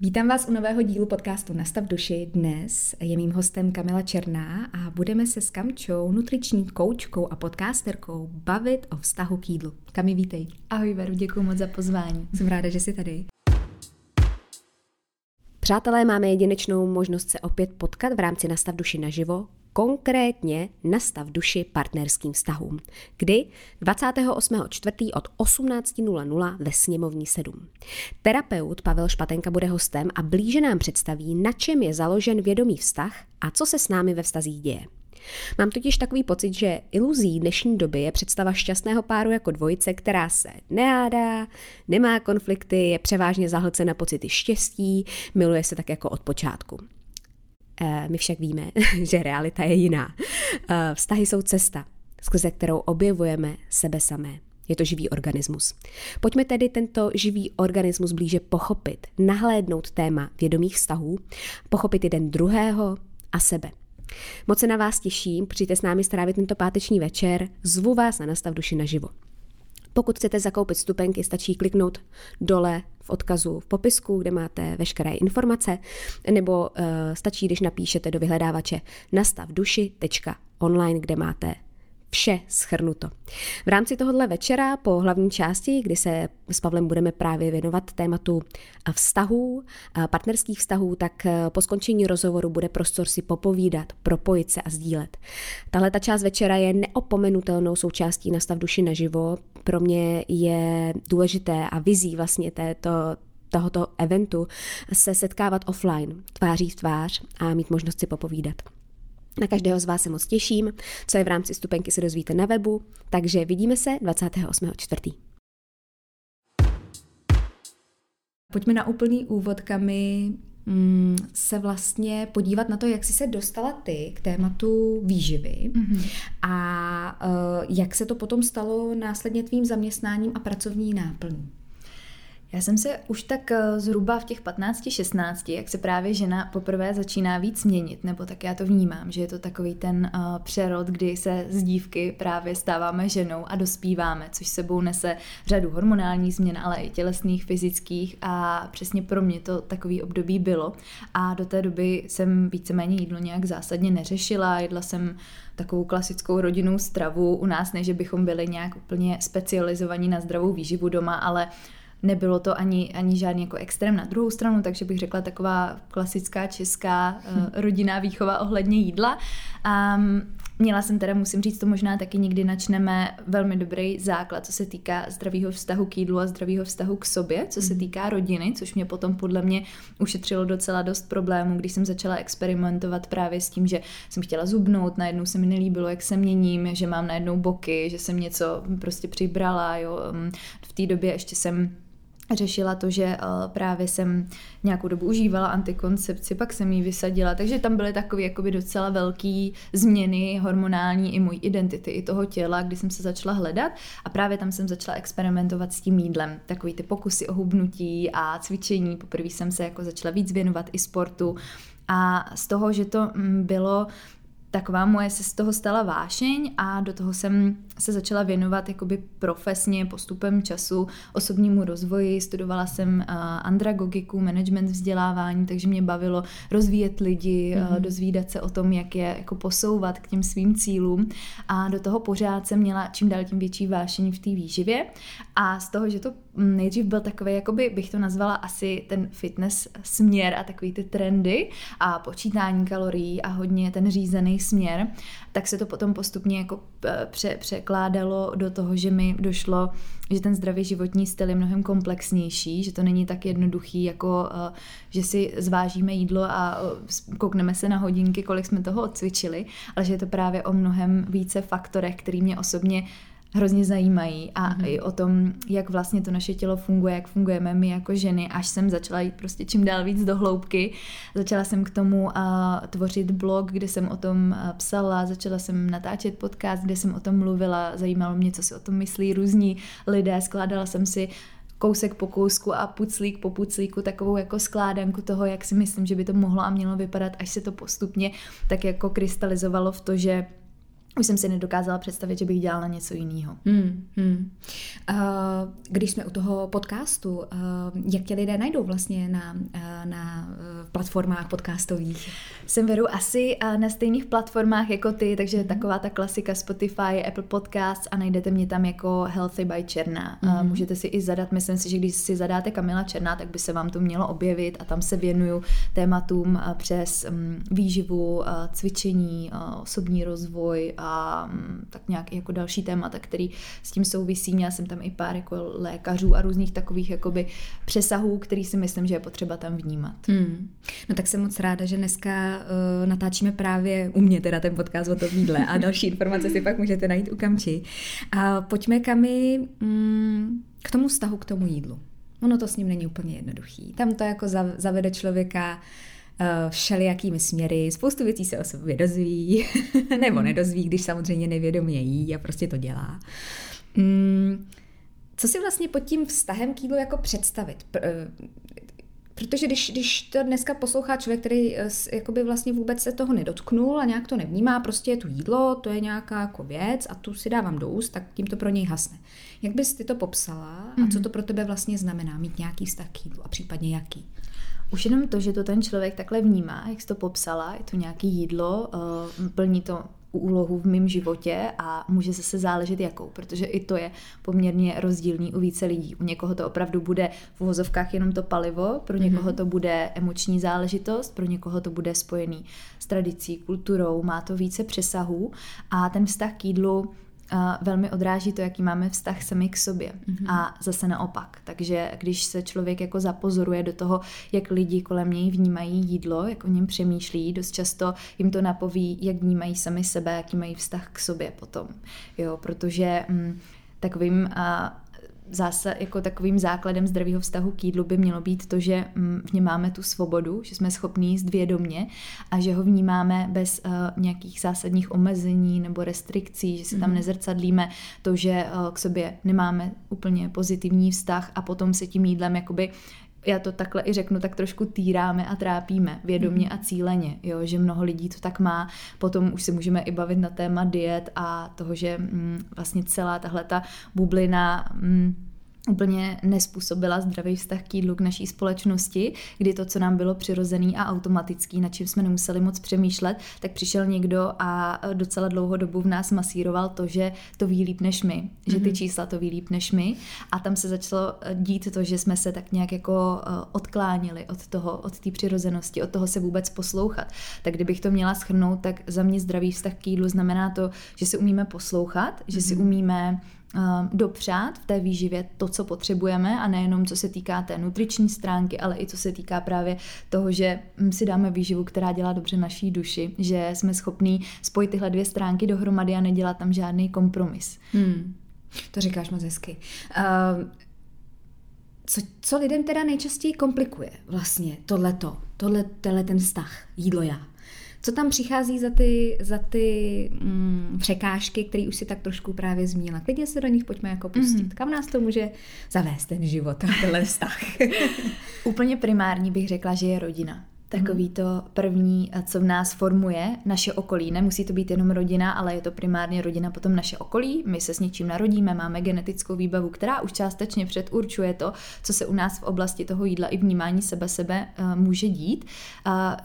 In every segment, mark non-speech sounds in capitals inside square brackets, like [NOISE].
Vítám vás u nového dílu podcastu Nastav duši. Dnes je mým hostem Kamila Černá a budeme se s Kamčou, nutriční koučkou a podcasterkou bavit o vztahu k jídlu. Kami, vítej. Ahoj Veru, děkuji moc za pozvání. Jsem ráda, že jsi tady. Přátelé, máme jedinečnou možnost se opět potkat v rámci Nastav duši naživo, konkrétně Nastav duši partnerským vztahům, kdy 28.4. od 18.00 ve sněmovní 7. Terapeut Pavel Špatenka bude hostem a blíže nám představí, na čem je založen vědomý vztah a co se s námi ve vztazích děje. Mám totiž takový pocit, že iluzí dnešní doby je představa šťastného páru jako dvojice, která se nehádá, nemá konflikty, je převážně zahlcena pocity štěstí, miluje se tak jako od počátku. Eh, my však víme, [LAUGHS] že realita je jiná. Eh, vztahy jsou cesta, skrze kterou objevujeme sebe samé. Je to živý organismus. Pojďme tedy tento živý organismus blíže pochopit, nahlédnout téma vědomých vztahů, pochopit jeden druhého a sebe. Moc se na vás těším, přijďte s námi strávit tento páteční večer, zvu vás na Nastav duši naživo. Pokud chcete zakoupit stupenky, stačí kliknout dole v odkazu v popisku, kde máte veškeré informace, nebo uh, stačí, když napíšete do vyhledávače nastavduši.online, kde máte vše schrnuto. V rámci tohohle večera po hlavní části, kdy se s Pavlem budeme právě věnovat tématu vztahů, partnerských vztahů, tak eh, po skončení rozhovoru bude prostor si popovídat, propojit se a sdílet. Tahle ta část večera je neopomenutelnou součástí Nastav duši naživo. Pro mě je důležité a vizí vlastně této, tohoto eventu se setkávat offline, tváří v tvář a mít možnost si popovídat. Na každého z vás se moc těším, co je v rámci stupenky se dozvíte na webu, takže vidíme se 28.4. Pojďme na úplný úvod, Kami, mm, se vlastně podívat na to, jak jsi se dostala ty k tématu výživy mm-hmm. a uh, jak se to potom stalo následně tvým zaměstnáním a pracovní náplní. Já jsem se už tak eh, zhruba v těch 15-16, jak se právě žena poprvé začíná víc měnit, nebo tak já to vnímám, že je to takový ten uh, přerod, kdy se z dívky právě stáváme ženou a dospíváme, což sebou nese řadu hormonálních změn, ale i tělesných, fyzických a přesně pro mě to takový období bylo. A do té doby jsem víceméně jídlo nějak zásadně neřešila, jedla jsem takovou klasickou rodinnou stravu u nás, než bychom byli nějak úplně specializovaní na zdravou výživu doma, ale nebylo to ani, ani žádný jako extrém na druhou stranu, takže bych řekla taková klasická česká uh, rodinná výchova ohledně jídla. Um, Měla jsem teda, musím říct, to možná taky někdy načneme velmi dobrý základ, co se týká zdravého vztahu k jídlu a zdravého vztahu k sobě, co se mhm. týká rodiny, což mě potom podle mě ušetřilo docela dost problémů, když jsem začala experimentovat právě s tím, že jsem chtěla zubnout, najednou se mi nelíbilo, jak se měním, že mám najednou boky, že jsem něco prostě přibrala, jo. V té době ještě jsem řešila to, že uh, právě jsem nějakou dobu užívala antikoncepci, pak jsem ji vysadila, takže tam byly takové jakoby docela velké změny hormonální i můj identity, i toho těla, kdy jsem se začala hledat. A právě tam jsem začala experimentovat s tím jídlem. Takový ty pokusy o hubnutí a cvičení, poprvé jsem se jako začala víc věnovat i sportu. A z toho, že to mm, bylo taková moje se z toho stala vášeň a do toho jsem se začala věnovat jakoby profesně postupem času osobnímu rozvoji. Studovala jsem uh, andragogiku, management vzdělávání, takže mě bavilo rozvíjet lidi, mm-hmm. dozvídat se o tom, jak je jako posouvat k těm svým cílům a do toho pořád jsem měla čím dál tím větší vášeň v té výživě a z toho, že to nejdřív byl takový, jakoby bych to nazvala asi ten fitness směr a takový ty trendy a počítání kalorií a hodně ten řízený směr, tak se to potom postupně jako eh, pře- překládalo do toho, že mi došlo, že ten zdravý životní styl je mnohem komplexnější, že to není tak jednoduchý, jako eh, že si zvážíme jídlo a eh, koukneme se na hodinky, kolik jsme toho odcvičili, ale že je to právě o mnohem více faktorech, který mě osobně hrozně zajímají a mm-hmm. i o tom, jak vlastně to naše tělo funguje, jak fungujeme my jako ženy, až jsem začala jít prostě čím dál víc do hloubky. Začala jsem k tomu uh, tvořit blog, kde jsem o tom uh, psala, začala jsem natáčet podcast, kde jsem o tom mluvila, zajímalo mě, co si o tom myslí různí lidé, skládala jsem si kousek po kousku a puclík po puclíku takovou jako skládanku toho, jak si myslím, že by to mohlo a mělo vypadat, až se to postupně tak jako krystalizovalo v to, že už jsem si nedokázala představit, že bych dělala něco jiného. Hmm, hmm. Uh, když jsme u toho podcastu, uh, jak tě lidé najdou vlastně na, uh, na uh, platformách podcastových? Jsem veru asi uh, na stejných platformách jako ty, takže hmm. taková ta klasika Spotify, Apple Podcasts a najdete mě tam jako Healthy by Černá. Hmm. Můžete si i zadat, myslím si, že když si zadáte Kamila Černá, tak by se vám to mělo objevit a tam se věnuju tématům uh, přes um, výživu, uh, cvičení, uh, osobní rozvoj, uh, a mm, tak nějak jako další témata, který s tím souvisí. Měla jsem tam i pár jako lékařů a různých takových jakoby přesahů, který si myslím, že je potřeba tam vnímat. Hmm. No tak jsem moc ráda, že dneska uh, natáčíme právě u mě teda ten podcast o tom jídle a další [LAUGHS] informace si pak můžete najít u Kamči. A pojďme kami mm, k tomu vztahu k tomu jídlu. Ono to s ním není úplně jednoduchý. Tam to jako zavede člověka Eh, všelijakými směry, spoustu věcí se o sobě dozví, [LAUGHS] nebo nedozví, když samozřejmě nevědomě jí a prostě to dělá. Mm, co si vlastně pod tím vztahem k jídlu jako představit? Eh, protože když, když to dneska poslouchá člověk, který eh, jakoby vlastně vůbec se toho nedotknul a nějak to nevnímá, prostě je tu jídlo, to je nějaká jako věc a tu si dávám do úst, tak tím to pro něj hasne. Jak bys ty to popsala a co mhm. to pro tebe vlastně znamená mít nějaký vztah k jídlu a případně jaký? Už jenom to, že to ten člověk takhle vnímá, jak jsi to popsala, je to nějaký jídlo, uh, plní to úlohu v mém životě a může zase záležet jakou, protože i to je poměrně rozdílný u více lidí. U někoho to opravdu bude v uvozovkách jenom to palivo, pro někoho mhm. to bude emoční záležitost, pro někoho to bude spojený s tradicí, kulturou, má to více přesahů a ten vztah k jídlu velmi odráží to, jaký máme vztah sami k sobě. Mm-hmm. A zase naopak. Takže když se člověk jako zapozoruje do toho, jak lidi kolem něj vnímají jídlo, jak o něm přemýšlí, dost často jim to napoví, jak vnímají sami sebe, jaký mají vztah k sobě potom. Jo, protože mm, takovým a, zase jako takovým základem zdravého vztahu k jídlu by mělo být to, že mm, v něm máme tu svobodu, že jsme schopní jíst vědomě a že ho vnímáme bez uh, nějakých zásadních omezení nebo restrikcí, že si tam mm. nezrcadlíme to, že uh, k sobě nemáme úplně pozitivní vztah a potom se tím jídlem jakoby já to takhle i řeknu, tak trošku týráme a trápíme vědomě a cíleně, jo, že mnoho lidí to tak má. Potom už se můžeme i bavit na téma diet a toho, že mm, vlastně celá tahle ta bublina mm, úplně nespůsobila zdravý vztah k jídlu k naší společnosti, kdy to, co nám bylo přirozený a automatický, na čím jsme nemuseli moc přemýšlet, tak přišel někdo a docela dlouho dobu v nás masíroval to, že to ví líp než my, mm-hmm. že ty mhm. čísla to ví líp než my a tam se začalo dít to, že jsme se tak nějak jako eh, odklánili od toho, od té přirozenosti, od toho se vůbec poslouchat. Tak kdybych to měla schrnout, tak za mě zdravý vztah k jídlu znamená to, že si umíme poslouchat, že mm-hmm. si mhm. umíme Eh, dopřát v té výživě to, co potřebujeme a nejenom co se týká té nutriční stránky, ale i co se týká právě toho, že hm, si dáme výživu, která dělá dobře naší duši, že jsme schopní spojit tyhle dvě stránky dohromady a nedělat tam žádný kompromis. Hmm. To říkáš moc hezky. Uh, co, co lidem teda nejčastěji komplikuje vlastně tohleto, tohle, tohle ten vztah, jídlo já? Co tam přichází za ty, za ty mm, překážky, které už si tak trošku právě zmínila? Klidně se do nich pojďme jako pustit. Mm-hmm. Kam nás to může zavést ten život a tenhle vztah? [LAUGHS] Úplně primární bych řekla, že je rodina takový to první, co v nás formuje naše okolí. Nemusí to být jenom rodina, ale je to primárně rodina potom naše okolí. My se s něčím narodíme, máme genetickou výbavu, která už částečně předurčuje to, co se u nás v oblasti toho jídla i vnímání sebe sebe uh, může dít.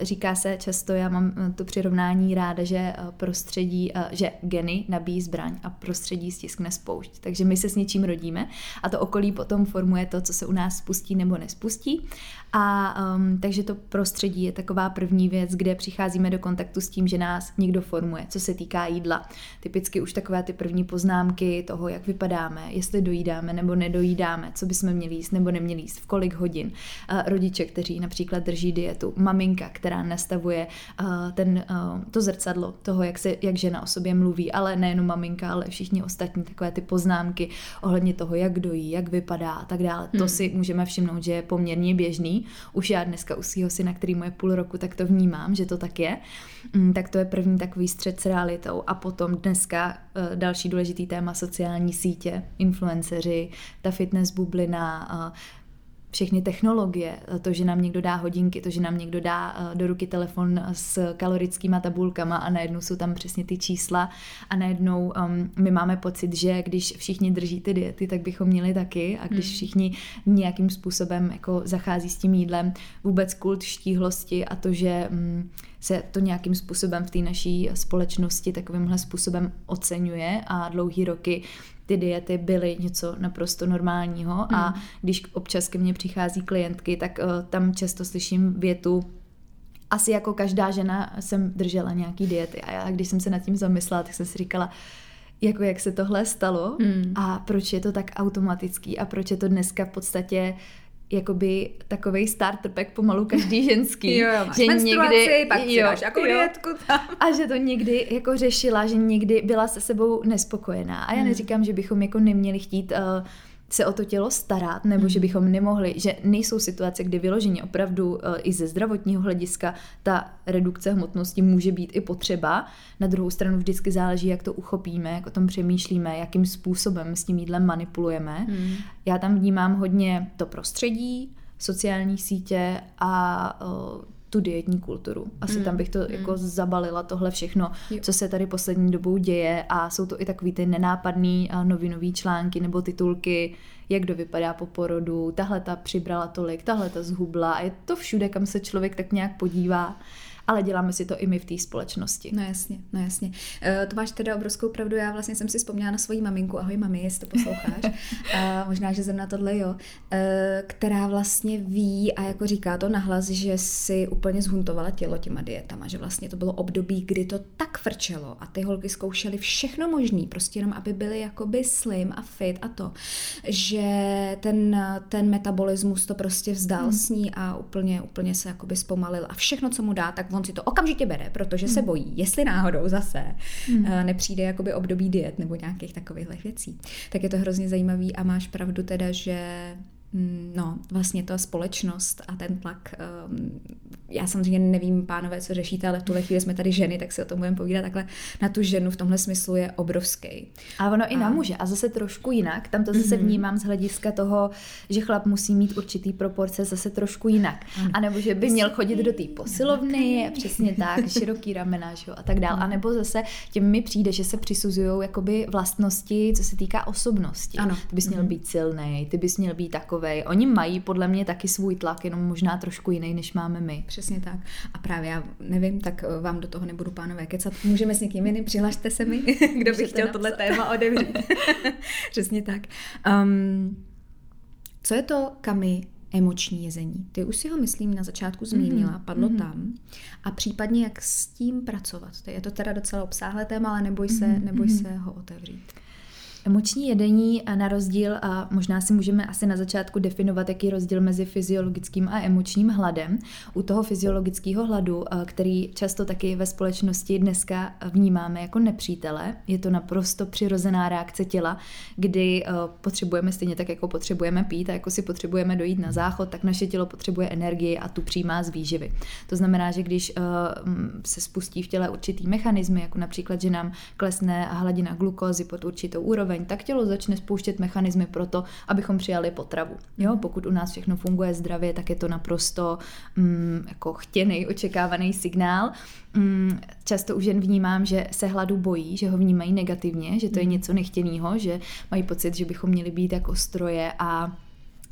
Říká se často, já mám eh, to přirovnání ráda, že eh, prostředí, že geny nabíjí zbraň a prostředí stiskne spoušť. Takže my se s něčím rodíme a to okolí potom formuje to, co se u nás spustí nebo nespustí. A um, takže to prostředí je taková první věc, kde přicházíme do kontaktu s tím, že nás někdo formuje, co se týká jídla. Typicky už takové ty první poznámky toho, jak vypadáme, jestli dojídáme nebo nedojídáme, co bychom měli jíst nebo neměli jíst, v kolik hodin. Uh, rodiče, kteří například drží dietu, maminka, která nastavuje uh, ten, uh, to zrcadlo toho, jak, se, jak žena o sobě mluví, ale nejenom maminka, ale všichni ostatní takové ty poznámky ohledně toho, jak dojí, jak vypadá a tak dále. Hmm. To si můžeme všimnout, že je poměrně běžný už já dneska u svého syna, který mu je půl roku, tak to vnímám, že to tak je. Mm, tak to je první takový střed s realitou. A potom dneska eh, další důležitý téma sociální sítě, influenceři, ta fitness bublina, všechny technologie, to, že nám někdo dá hodinky, to, že nám někdo dá uh, do ruky telefon s kalorickými tabulkama a najednou jsou tam přesně ty čísla a najednou um, my máme pocit, že když všichni drží ty diety, tak bychom měli taky a když hmm. všichni nějakým způsobem jako zachází s tím jídlem, vůbec kult štíhlosti a to, že um, se to nějakým způsobem v té naší společnosti takovýmhle způsobem oceňuje a dlouhý roky ty diety byly něco naprosto normálního mm. a hmm. když občas ke mně přichází klientky, tak uh, tam často slyším větu, asi jako každá žena jsem držela nějaký diety a já, když jsem se nad tím zamyslela, tak jsem si říkala, jako jak se tohle stalo mm. a proč je to tak automatický a proč je to dneska v podstatě jakoby takový starter pack pomalu každý [LAUGHS] ženský. jo, jo, máš že někdy, pak jo, dáš jako jo, tam. A že to někdy jako řešila, že někdy byla se sebou nespokojená. A já hmm. neříkám, že bychom jako neměli chtít uh, se o to tělo starat, nebo mm. že bychom nemohli, že nejsou situace, kdy vyloženě opravdu uh, i ze zdravotního hlediska ta redukce hmotnosti může být i potřeba. Na druhou stranu vždycky záleží, jak to uchopíme, jak o tom přemýšlíme, jakým způsobem s tím jídlem manipulujeme. Mm. Já tam vnímám hodně to prostředí, sociální sítě a uh, tu dietní kulturu. Asi mm. tam bych to mm. jako zabalila tohle všechno, jo. co se tady poslední dobou děje a jsou to i takový ty nenápadný novinový články nebo titulky, jak kdo vypadá po porodu, tahle ta přibrala tolik, tahle ta zhubla a je to všude, kam se člověk tak nějak podívá ale děláme si to i my v té společnosti. No jasně, no jasně. Uh, to máš teda obrovskou pravdu, já vlastně jsem si vzpomněla na svoji maminku, ahoj mami, jestli to posloucháš, uh, [LAUGHS] možná, že na tohle jo, uh, která vlastně ví a jako říká to nahlas, že si úplně zhuntovala tělo těma dietama, že vlastně to bylo období, kdy to tak frčelo a ty holky zkoušely všechno možný, prostě jenom, aby byly jakoby slim a fit a to, že ten, ten metabolismus to prostě vzdal hmm. s ní a úplně, úplně se jakoby zpomalil a všechno, co mu dá, tak on si to okamžitě bere, protože se hmm. bojí, jestli náhodou zase hmm. Eh, nepřijde jakoby období diet nebo nějakých takových věcí. Tak je to hrozně zajímavý a máš pravdu teda, že no, vlastně ta společnost a ten tlak. Um, já samozřejmě nevím, pánové, co řešíte, ale v tuhle chvíli jsme tady ženy, tak si o tom budeme povídat takhle. Na tu ženu v tomhle smyslu je obrovský. A ono a... i na muže. A zase trošku jinak. Tam to zase mm-hmm. vnímám z hlediska toho, že chlap musí mít určitý proporce zase trošku jinak. A nebo že by měl chodit do té posilovny, přesně tak, široký ramena, že? a tak dál. A nebo zase těm mi přijde, že se přisuzují jakoby vlastnosti, co se týká osobnosti. Ano. Ty bys měl mm-hmm. být silný, ty bys měl být takový takovej. Oni mají podle mě taky svůj tlak, jenom možná trošku jiný, než máme my. Přesně tak. A právě já nevím, tak eh, vám do toho nebudu pánové kecat. Můžeme s někým jiným, přihlašte se mi, [LAUGHS] kdo by chtěl tohle téma otevřít. [LAUGHS] Přesně tak. Um, co je to kamy emoční jezení? Ty už si ho, myslím, na začátku zmínila, mm-hmm. padlo mm-hmm. tam. A případně jak s tím pracovat? Je to teda docela obsáhlé téma, ale neboj se, mm-hmm. neboj mm-hmm. se ho otevřít. Emoční jedení na rozdíl, a možná si můžeme asi na začátku definovat, jaký je rozdíl mezi fyziologickým a emočním hladem. U toho fyziologického hladu, který často taky ve společnosti dneska vnímáme jako nepřítele, je to naprosto přirozená reakce těla, kdy potřebujeme stejně tak, jako potřebujeme pít a jako si potřebujeme dojít na záchod, tak naše tělo potřebuje energii a tu přijímá z výživy. To znamená, že když se spustí v těle určitý mechanismy, jako například, že nám klesne hladina glukózy pod určitou úroveň, úroveň, tak tělo začne spouštět mechanismy pro to, abychom přijali potravu. Jo, pokud u nás všechno funguje zdravě, tak je to naprosto mm, jako chtěný, očekávaný signál. Mm, často už jen vnímám, že se hladu bojí, že ho vnímají negativně, že to je mm. něco nechtěného, že mají pocit, že bychom měli být jako stroje a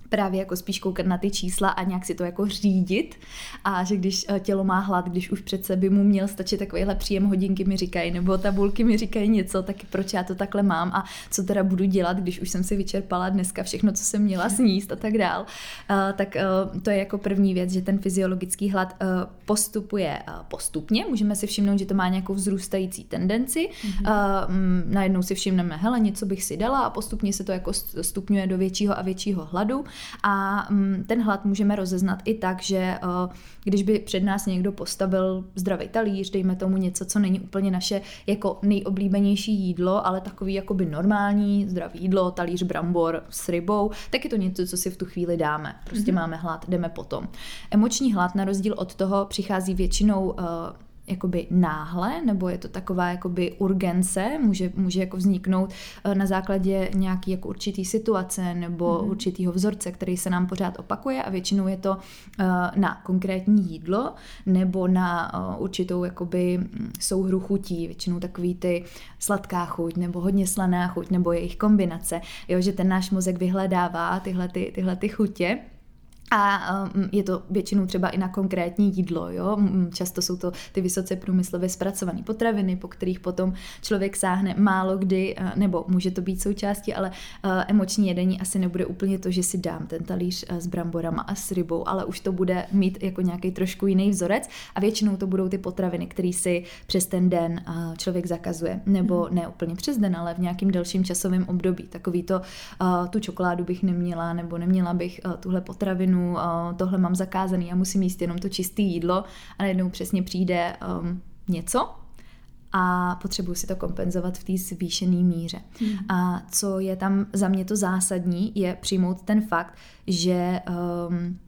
právě jako spíš koukat na ty čísla a nějak si to jako řídit a že když eh, tělo má hlad, když už přece by mu měl stačit takovýhle příjem hodinky mi říkají nebo tabulky mi říkají něco, tak proč já to takhle mám a co teda budu dělat, když už jsem si vyčerpala dneska všechno, co jsem měla sníst a tak dál. Uh, tak uh, to je jako první věc, že ten fyziologický hlad postupuje postupně, můžeme si všimnout, že to má nějakou vzrůstající tendenci, mm-hmm. najednou si všimneme, hele, něco bych si dala a postupně se to jako stupňuje do většího a většího hladu a mm, ten hlad můžeme rozeznat i tak, že eh, když by před nás někdo postavil zdravý talíř, dejme tomu něco, co není úplně naše jako nejoblíbenější jídlo, ale takový jakoby normální zdravý jídlo, talíř brambor s rybou, tak je to něco, co si v tu chvíli dáme. Prostě mm-hmm. máme hlad, jdeme potom. Emoční hlad na rozdíl od toho přichází většinou uh, jakoby náhle, nebo je to taková jakoby urgence, může, může jako vzniknout eh, na základě nějaký jako určitý situace nebo mm-hmm. určitýho vzorce, který se nám pořád opakuje a většinou je to uh, na konkrétní jídlo nebo na uh, určitou jakoby mm, souhru chutí, většinou takový ty sladká chuť nebo hodně slaná chuť nebo jejich kombinace, jo, že ten náš mozek vyhledává tyhle, ty, tyhle ty chutě a um, je to většinou třeba i na konkrétní jídlo, jo. Často jsou to ty vysoce průmyslově zpracované potraviny, po kterých potom člověk sáhne málo kdy, uh, nebo může to být součástí, ale uh, emoční jedení asi nebude úplně to, že si dám ten talíř uh, s bramborama a s rybou, ale už to bude mít jako nějaký trošku jiný vzorec a většinou to budou ty potraviny, které si přes ten den člověk zakazuje, nebo hmm. ne úplně přes den, ale v nějakým delším časovém období. Takový to, tu čokoládu bych neměla, nebo neměla bych tuhle potravinu, řeknu, tohle mám zakázaný a musím jíst jenom to čisté jídlo a najednou přesně přijde um, něco, a potřebuji si to kompenzovat v té zvýšené míře. Hmm. A co je tam za mě to zásadní, je přijmout ten fakt, že um,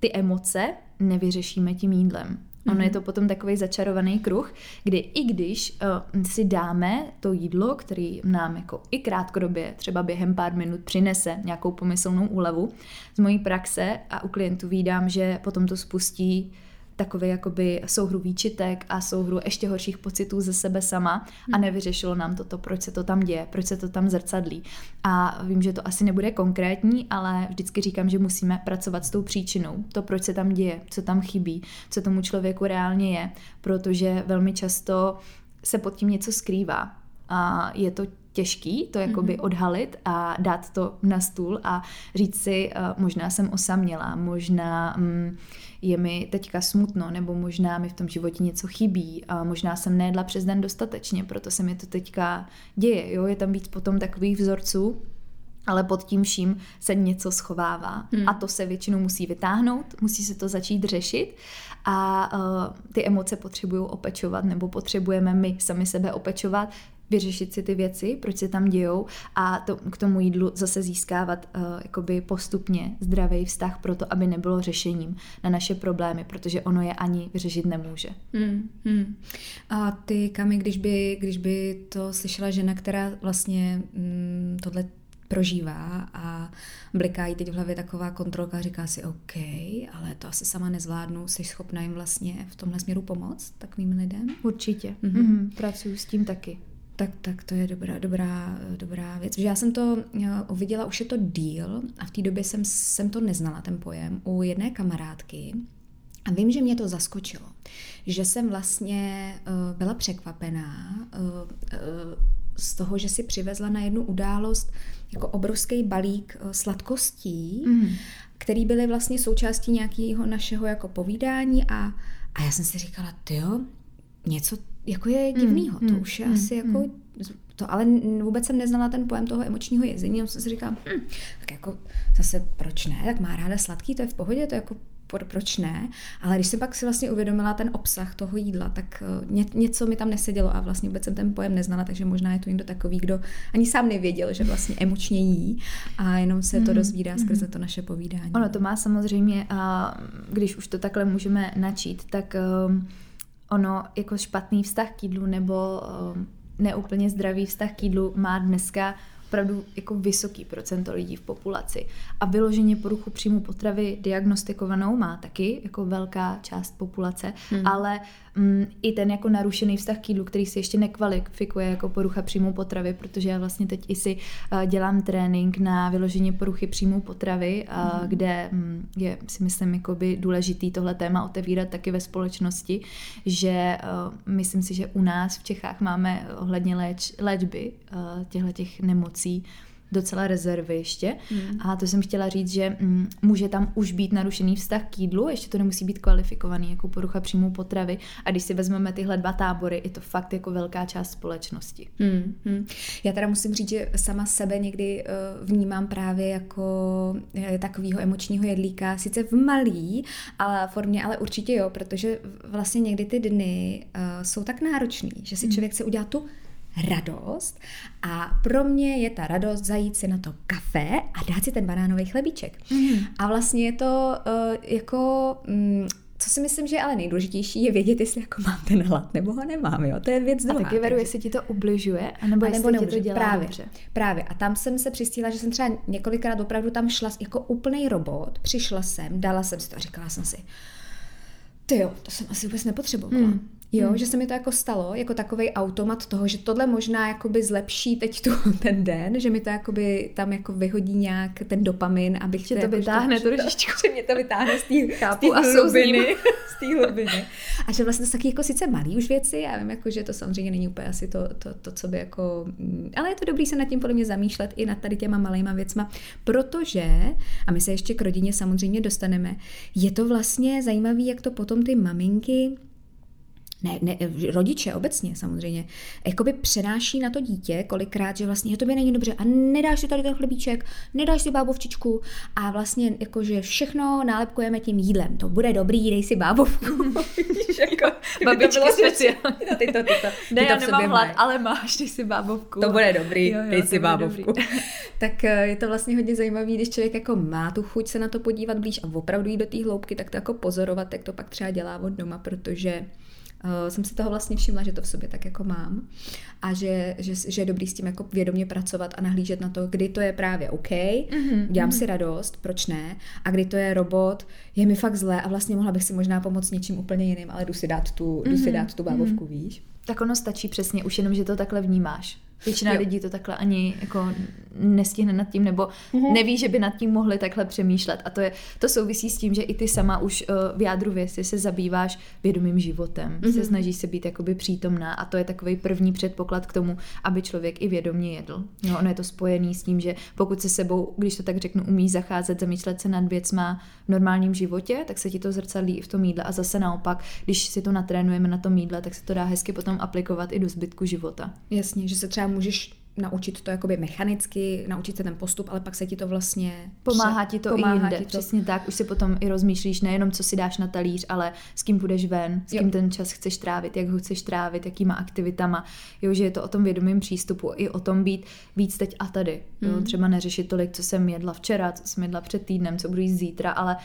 ty emoce nevyřešíme tím jídlem. Ono je mhm. to potom takový začarovaný kruh, kdy i když uh, si dáme to jídlo, který nám jako i krátkodobě, třeba během pár minut přinese nějakou pomyslnou úlevu, z mojí praxe a u klientů vídám, že potom to spustí takový jakoby souhru výčitek a souhru ještě horších pocitů ze sebe sama a hmm. nevyřešilo nám toto, proč se to tam děje, proč se to tam zrcadlí. A vím, že to asi nebude konkrétní, ale vždycky říkám, že musíme pracovat s tou příčinou, to, proč se tam děje, co tam chybí, co tomu člověku reálně je, protože velmi často se pod tím něco skrývá. A je to těžký to jakoby mm-hmm. odhalit a dát to na stůl a říct si, uh, možná jsem osamělá, možná um, je mi teďka smutno, nebo možná mi v tom životě něco chybí, a možná jsem nejedla přes den dostatečně, proto se mi to teďka děje. Jo? Je tam víc potom takových vzorců, ale pod tím vším se něco schovává. Hmm. A to se většinou musí vytáhnout, musí se to začít řešit a uh, ty emoce potřebují opečovat, nebo potřebujeme my sami sebe opečovat, vyřešit si ty věci, proč se tam dějou a to, k tomu jídlu zase získávat uh, jakoby postupně zdravý vztah pro to, aby nebylo řešením na naše problémy, protože ono je ani vyřešit nemůže. Hmm, hmm. A ty, Kami, když by, když by to slyšela žena, která vlastně mm, tohle prožívá a bliká jí teď v hlavě taková kontrolka a říká si, OK, ale to asi sama nezvládnu, jsi schopná jim vlastně v tomhle směru pomoct takovým lidem? Určitě. Mm-hmm. Mm-hmm. Pracuji s tím taky. Tak, tak to je dobrá, dobrá, dobrá věc. Já jsem to uviděla, už je to díl a v té době jsem, jsem to neznala, ten pojem, u jedné kamarádky. A vím, že mě to zaskočilo, že jsem vlastně uh, byla překvapená uh, uh, z toho, že si přivezla na jednu událost jako obrovský balík uh, sladkostí, mm. který byly vlastně součástí nějakého našeho jako povídání a, a já jsem si říkala, jo, něco jako je divnýho, mm, to mm, už je mm, asi jako mm. to, ale vůbec jsem neznala ten pojem toho emočního jezení, jenom jsem si říkala, hm, tak jako zase proč ne, tak má ráda sladký, to je v pohodě, to je jako proč ne, ale když jsem pak si vlastně uvědomila ten obsah toho jídla, tak eh, ně, něco mi tam nesedělo a vlastně vůbec jsem ten pojem neznala, takže možná je to někdo takový, kdo ani sám nevěděl, že vlastně emočně jí a jenom se to mm, dozvídá mm. skrze to naše povídání. Ono to má samozřejmě, a když už to takhle můžeme načít, tak um, ono jako špatný vztah k jídlu nebo um, neúplně zdravý vztah k jídlu má dneska opravdu jako vysoký procento lidí v populaci. A vyloženě poruchu příjmu potravy diagnostikovanou má taky jako velká část populace, hmm. ale mm, i ten jako narušený vztah k jídlu, který si ještě nekvalifikuje jako porucha příjmu potravy, protože já vlastně teď i si uh, dělám trénink na vyloženě poruchy příjmu potravy, uh, hmm. kde um, je si myslím jakoby důležitý tohle téma otevírat taky ve společnosti, že uh, myslím si, že u nás v Čechách máme ohledně léč, léčby uh, těchto těch nemocí docela rezervy ještě. Mm. A to jsem chtěla říct, že mm, může tam už být narušený vztah k jídlu, ještě to nemusí být kvalifikovaný jako porucha příjmu potravy. A když si vezmeme tyhle dva tábory, je to fakt jako velká část společnosti. Mm. Mm. Já teda musím říct, že sama sebe někdy uh, vnímám právě jako uh, takového emočního jedlíka, sice v malý ale formě, ale určitě jo, protože vlastně někdy ty dny uh, jsou tak náročný, že si mm. člověk chce udělat tu radost a pro mě je ta radost zajít si na to kafe a dát si ten banánový chlebíček. Mm. A vlastně je to uh, jako... Um, co si myslím, že je ale nejdůležitější, je vědět, jestli jako mám ten hlad, nebo ho nemám, jo. To je věc druhá. A taky veru, jestli ti to ubližuje, anebo, a nebo jestli ti to dělá právě, dobře. Právě. A tam jsem se přistihla, že jsem třeba několikrát opravdu tam šla jako úplný robot, přišla jsem, dala jsem si to a říkala jsem si, ty jo, to jsem asi vůbec nepotřebovala. Hmm. Jo, hmm. že se mi to jako stalo, jako takový automat toho, že tohle možná jakoby zlepší teď tu, [LAUGHS] ten den, že mi to jakoby tam jako vyhodí nějak ten dopamin, abych že to, jako vytáhne to, trošičku. [LAUGHS] Že mě to vytáhne z té hlubiny. z té [LAUGHS] hlubiny. A že vlastně to jsou taky jako sice malý už věci, já vím, jako, že to samozřejmě není úplně asi to, to, to, co by jako... Mm, ale je to dobrý se nad tím podle mě zamýšlet i nad tady těma malýma věcma, protože, a my se ještě k rodině samozřejmě dostaneme, je to vlastně zajímavé, jak to potom ty maminky ne, ne, rodiče obecně samozřejmě, jakoby přenáší na to dítě kolikrát, že vlastně, že to by není dobře a nedáš si tady ten chlebíček, nedáš si bábovčičku a vlastně jakože všechno nálepkujeme tím jídlem. To bude dobrý, dej si bábovku. [LAUGHS] jako, Babičky speciálně. [LAUGHS] No, ty to, ty to, ty ne, to já nemám hlad, ale máš, dej si bábovku. To bude dobrý, jo, jo, dej si bábovku. [LAUGHS] tak eh, je to vlastně hodně zajímavé, když člověk jako má tu chuť se na to podívat blíž a opravdu jít do té hloubky, tak to jako pozorovat, jak to pak třeba dělá od doma, protože uh, jsem si toho vlastně všimla, že to v sobě tak jako mám a že, že, že je dobrý s tím jako vědomě pracovat a nahlížet na to, kdy to je právě OK, mm-hmm, dělám mm-hmm. si radost, proč ne, a kdy to je robot, je mi fakt zlé a vlastně mohla bych si možná pomoct něčím úplně jiným, ale jdu si dát tu, mm-hmm. jdu si mhm, dát tu bábovku, mm-hmm. víš. Tak ono stačí přesně už jenom, že to takhle vnímáš. Většina jo. lidí to takhle ani jako nestihne nad tím, nebo mm-hmm. neví, že by nad tím mohli takhle přemýšlet. A to, je, to souvisí s tím, že i ty sama už uh, v jádru věci se zabýváš vědomým životem. Mm-hmm. Se snažíš se být jakoby přítomná a to je takový první předpoklad k tomu, aby člověk i vědomě jedl. No, ono je to spojený s tím, že pokud se sebou, když to tak řeknu, umí zacházet, zamýšlet se nad věcma v normálním životě, tak se ti to zrcadlí i v tom jídle. A zase naopak, když si to natrénujeme na tom jídle, tak se to dá hezky potom aplikovat i do zbytku života. Jasně, že se třeba můžeš naučit to jakoby mechanicky, naučit se ten postup, ale pak se ti to vlastně... Pomáhá ti to pomáhá i jinde, ti to. přesně tak. Už si potom i rozmýšlíš nejenom, co si dáš na talíř, ale s kým půjdeš ven, s kým jo. ten čas chceš trávit, jak ho chceš trávit, jakýma aktivitama. Jo, že je to o tom vědomém přístupu, i o tom být víc teď a tady. Jo, mm. Třeba neřešit tolik, co jsem jedla včera, co jsem jedla před týdnem, co budu jíst zítra, ale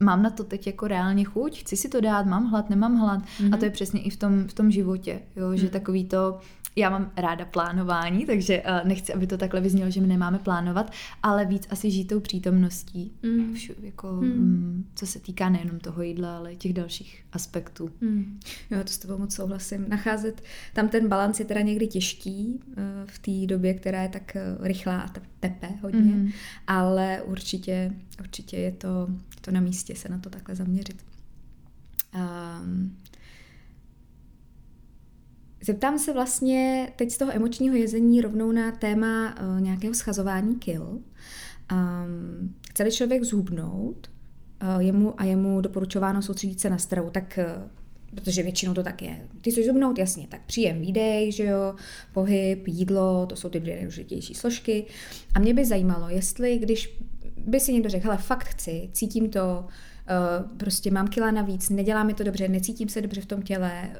mám na to teď jako reálně chuť, chci si to dát, mám hlad, nemám hlad. Mm-hmm. A mhm. to je přesně i v tom, v tom životě, jo, že mm. takový to já mám ráda plánování, takže uh, nechci, aby to takhle vyznělo, že my nemáme plánovat, ale víc asi žít tou přítomností, mm. Všu, jako, mm. Mm, co se týká nejenom toho jídla, ale i těch dalších aspektů. Mm. Jo, to s tebou moc souhlasím. Nacházet tam ten balans je teda někdy těžký uh, v té době, která je tak uh, rychlá a tepe hodně, mm. ale určitě, určitě je to, to na místě se na to takhle zaměřit. Um, Zeptám se vlastně teď z toho emočního jezení rovnou na téma uh, nějakého schazování kil. Um, chce člověk zhubnout, uh, jemu a jemu doporučováno soustředit se na stravu, tak uh, protože většinou to tak je. Ty chceš zubnout, jasně, tak příjem, výdej, že jo, pohyb, jídlo, to jsou ty dvě nejdůležitější složky. A mě by zajímalo, jestli když by si někdo řekl, hele, fakt chci, cítím to, prostě mám kila navíc, nedělá mi to dobře, necítím se dobře v tom těle eh,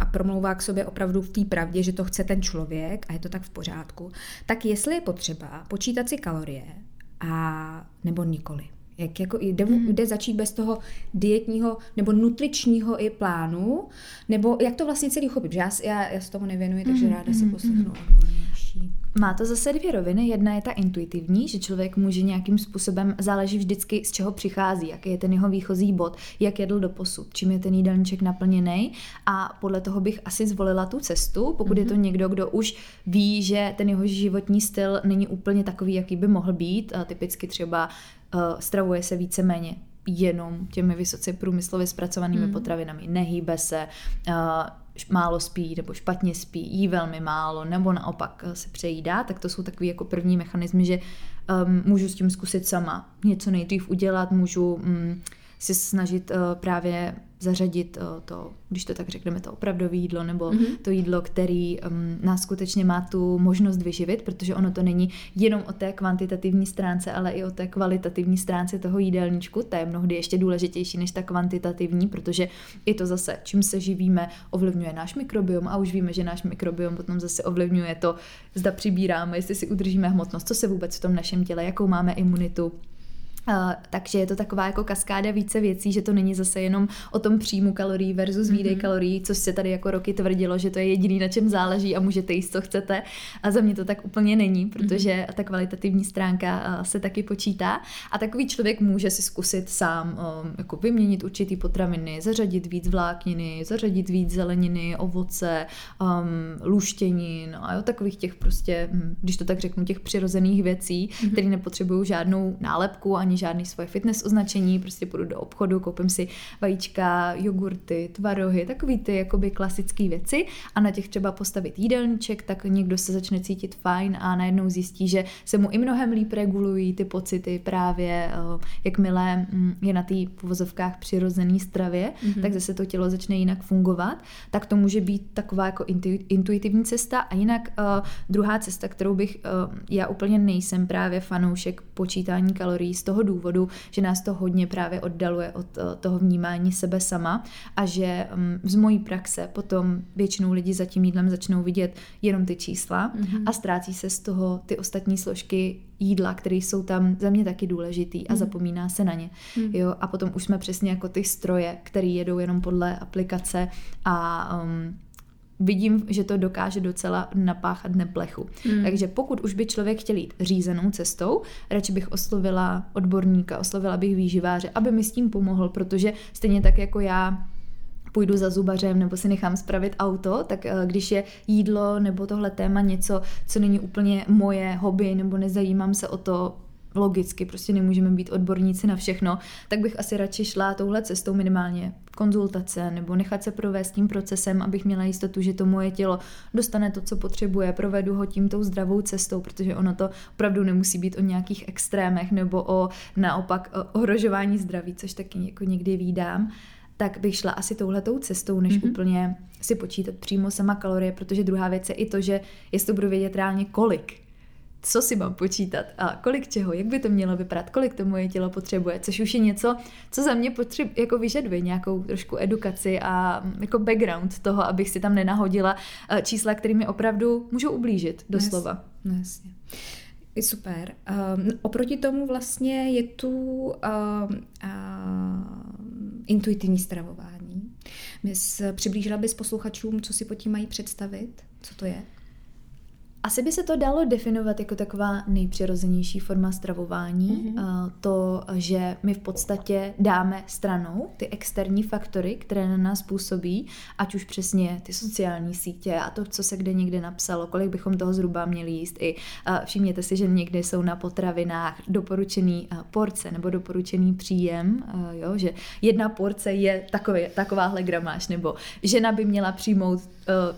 a promlouvá k sobě opravdu v té pravdě, že to chce ten člověk a je to tak v pořádku, tak jestli je potřeba počítat si kalorie a nebo nikoli. Jak jako jde, hmm. jde začít bez toho dietního nebo nutričního i plánu, nebo jak to vlastně celý uchopit, já, já, já se tomu nevěnuji, takže hmm. ráda si hmm. poslechnu hmm. odbornější. Má to zase dvě roviny. Jedna je ta intuitivní, že člověk může nějakým způsobem, záleží vždycky, z čeho přichází, jaký je ten jeho výchozí bod, jak jedl do posud, čím je ten jídelníček naplněný a podle toho bych asi zvolila tu cestu, pokud mm-hmm. je to mhm. někdo, kdo už ví, že ten jeho životní styl není úplně takový, jaký by mohl být, a typicky třeba uh, stravuje se víceméně jenom těmi vysoce průmyslově zpracovanými mm. potravinami, nehýbe se, uh, málo spí nebo špatně spí, jí velmi málo nebo naopak se přejídá, tak to jsou takové jako první mechanismy, že um, můžu s tím zkusit sama něco nejdřív udělat, můžu um, si snažit uh, právě zařadit uh, to, když to tak řekneme, to opravdové jídlo nebo mm-hmm. to jídlo, který um, nás skutečně má tu možnost vyživit, protože ono to není jenom o té kvantitativní stránce, ale i o té kvalitativní stránce toho jídelníčku. Ta je mnohdy ještě důležitější než ta kvantitativní, protože i to zase, čím se živíme, ovlivňuje náš mikrobiom a už víme, že náš mikrobiom potom zase ovlivňuje to, zda přibíráme, jestli si udržíme hmotnost, co se vůbec v tom našem těle, jakou máme imunitu, Uh, takže je to taková jako kaskáda více věcí, že to není zase jenom o tom příjmu kalorií versus výdej mm-hmm. kalorií, což se tady jako roky tvrdilo, že to je jediný, na čem záleží a můžete jíst, co chcete. A za mě to tak úplně není, protože mm-hmm. ta kvalitativní stránka uh, se taky počítá. A takový člověk může si zkusit sám um, jako vyměnit určitý potraviny, zařadit víc vlákniny, zařadit víc zeleniny, ovoce, um, luštěnin a jo, takových těch prostě, hm, když to tak řeknu, těch přirozených věcí, mm-hmm. které nepotřebují žádnou nálepku ani ani žádný svoje fitness označení, prostě půjdu do obchodu, koupím si vajíčka, jogurty, tvarohy, takový ty jakoby klasické věci a na těch třeba postavit jídelníček, tak někdo se začne cítit fajn a najednou zjistí, že se mu i mnohem líp regulují ty pocity právě, eh, jakmile mm, je na té povozovkách přirozený stravě, mm-hmm. tak zase to tělo začne jinak fungovat, tak to může být taková jako intuitivní cesta a jinak uh, druhá cesta, kterou bych, uh, já úplně nejsem právě fanoušek počítání kalorií z toho toho důvodu, že nás to hodně právě oddaluje od eh, toho vnímání sebe sama a že mm, z mojí praxe potom většinou lidi za tím jídlem začnou vidět jenom ty čísla mm-hmm. a ztrácí se z toho ty ostatní složky jídla, které jsou tam za mě taky důležitý a mm. zapomíná se na ně. Mm. Jo, a potom už jsme přesně jako ty stroje, které jedou jenom podle aplikace a um, vidím, že to dokáže docela napáchat neplechu. Hmm. Takže pokud už by člověk chtěl jít řízenou cestou, radši bych oslovila odborníka, oslovila bych výživáře, aby mi s tím pomohl, protože stejně tak jako já půjdu za zubařem nebo si nechám spravit auto, tak eh, když je jídlo nebo tohle téma něco, co není úplně moje hobby nebo nezajímám se o to logicky, prostě nemůžeme být odborníci na všechno, tak bych asi radši šla touhle cestou minimálně konzultace nebo nechat se provést tím procesem, abych měla jistotu, že to moje tělo dostane to, co potřebuje, provedu ho tím tou zdravou cestou, protože ono to opravdu nemusí být o nějakých extrémech nebo o naopak o ohrožování zdraví, což taky jako někdy výdám tak bych šla asi touhletou cestou, než mm-hmm. úplně si počítat přímo sama kalorie, protože druhá věc je i to, že jestli to budu vědět reálně kolik, co si mám počítat a kolik čeho, jak by to mělo vypadat, kolik to moje tělo potřebuje, což už je něco, co za mě potřeb, jako vyžaduje nějakou trošku edukaci a mm, jako background toho, abych si tam nenahodila eh, čísla, kterými opravdu můžou ublížit, doslova. No jasně. Super. Um, oproti tomu vlastně je tu um, uh, intuitivní stravování. Přiblížila bys posluchačům, co si pod tím mají představit? Co to je? Asi by se to dalo definovat jako taková nejpřirozenější forma stravování. Mm-hmm. To, že my v podstatě dáme stranou ty externí faktory, které na nás působí, ať už přesně ty sociální sítě a to, co se kde někde napsalo, kolik bychom toho zhruba měli jíst. I všimněte si, že někdy jsou na potravinách doporučený porce nebo doporučený příjem, jo, že jedna porce je takový, takováhle gramáž, nebo žena by měla přijmout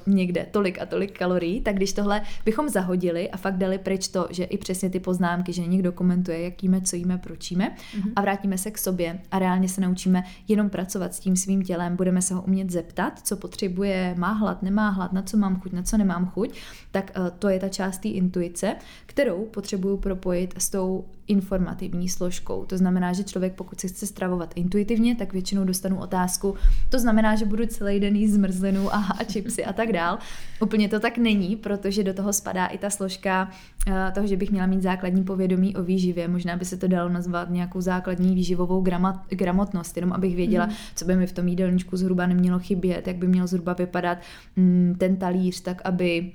někde tolik a tolik kalorií, tak když tohle by bychom zahodili a fakt dali pryč to, že i přesně ty poznámky, že někdo komentuje, jak jíme, co jíme, proč jíme mm-hmm. a vrátíme se k sobě a reálně se naučíme jenom pracovat s tím svým tělem, budeme se ho umět zeptat, co potřebuje, má hlad, nemá hlad, na co mám chuť, na co nemám chuť, tak uh, to je ta část té intuice, kterou potřebuju propojit s tou informativní složkou. To znamená, že člověk, pokud se chce stravovat intuitivně, tak většinou dostanu otázku. To znamená, že budu celý den jíst zmrzlinu a, a chipsy a tak dál. Úplně to tak není, protože do toho spadá i ta složka uh, toho, že bych měla mít základní povědomí o výživě. Možná by se to dalo nazvat nějakou základní výživovou gramat, gramotnost, jenom abych věděla, mm. co by mi v tom jídelníčku zhruba nemělo chybět, jak by měl zhruba vypadat mm, ten talíř, tak aby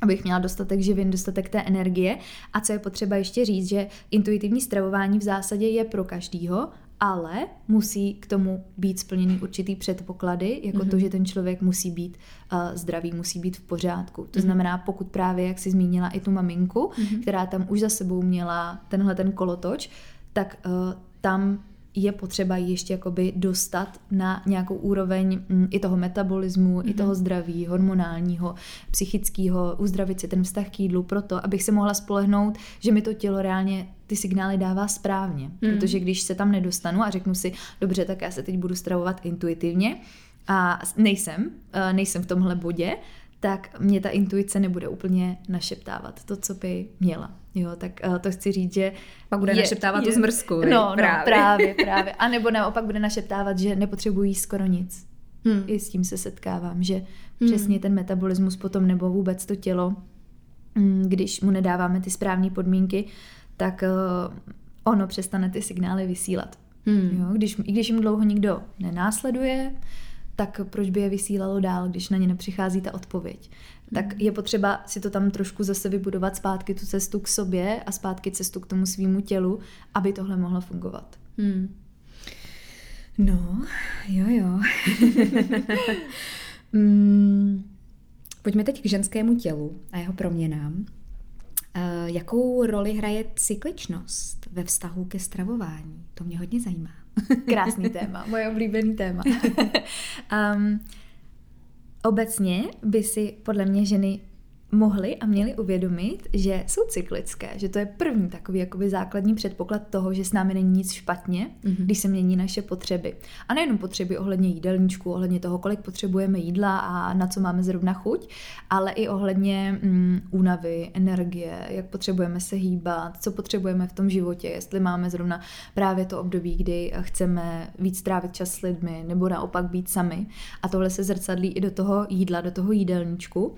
abych měla dostatek živin, dostatek té energie. A co je potřeba ještě říct, že intuitivní stravování v zásadě je pro každýho, ale musí k tomu být splněný určitý předpoklady, jako mm-hmm. to, že ten člověk musí být uh, zdravý, musí být v pořádku. To mm-hmm. znamená, pokud právě, jak jsi zmínila i tu maminku, mm-hmm. která tam už za sebou měla tenhle ten kolotoč, tak uh, tam je potřeba ještě jakoby dostat na nějakou úroveň mm, i toho metabolismu, mm-hmm. i mhm. toho zdraví, hormonálního, psychického, uzdravit si ten vztah k jídlu proto, abych se mohla spolehnout, že mi to tělo reálně ty signály dává správně. Mm. Protože když se tam nedostanu a řeknu si, dobře, tak já se teď budu stravovat intuitivně a nejsem, eh, nejsem v tomhle bodě, tak mě ta intuice nebude úplně našeptávat to, co by měla. Jo, tak uh, to chci říct, že... Pak bude je, našeptávat je, tu zmrzku. No, no, právě. právě, [LAUGHS] právě. A nebo naopak bude našeptávat, že nepotřebují skoro nic. Hmm. I s tím se setkávám, že hmm. přesně ten metabolismus potom nebo vůbec to tělo, mm, když mu nedáváme ty správné podmínky, tak uh, ono přestane ty signály vysílat. Hmm. Jo, když, I když jim dlouho nikdo nenásleduje, tak proč by je vysílalo dál, když na ně nepřichází ta odpověď. Tak hmm. je potřeba si to tam trošku zase vybudovat zpátky, tu cestu k sobě a zpátky cestu k tomu svýmu tělu, aby tohle mohlo fungovat. Hmm. No, jo, jo. [LAUGHS] mm, pojďme teď k ženskému tělu a jeho proměnám. Uh, jakou roli hraje cykličnost ve vztahu ke stravování? To mě hodně zajímá. [LAUGHS] Krásný téma, moje oblíbený téma. [LAUGHS] um, obecně by si podle mě ženy mohli a měli uvědomit, že jsou cyklické, že to je první takový jakoby základní předpoklad toho, že s námi není nic špatně, mm-hmm. když se mění naše potřeby. A nejenom potřeby ohledně jídelníčku, ohledně toho, kolik potřebujeme jídla a na co máme zrovna chuť, ale i ohledně mm, únavy, energie, jak potřebujeme se hýbat, co potřebujeme v tom životě, jestli máme zrovna právě to období, kdy chceme víc trávit čas s lidmi nebo naopak být sami. A tohle se zrcadlí i do toho jídla, do toho jídelníčku.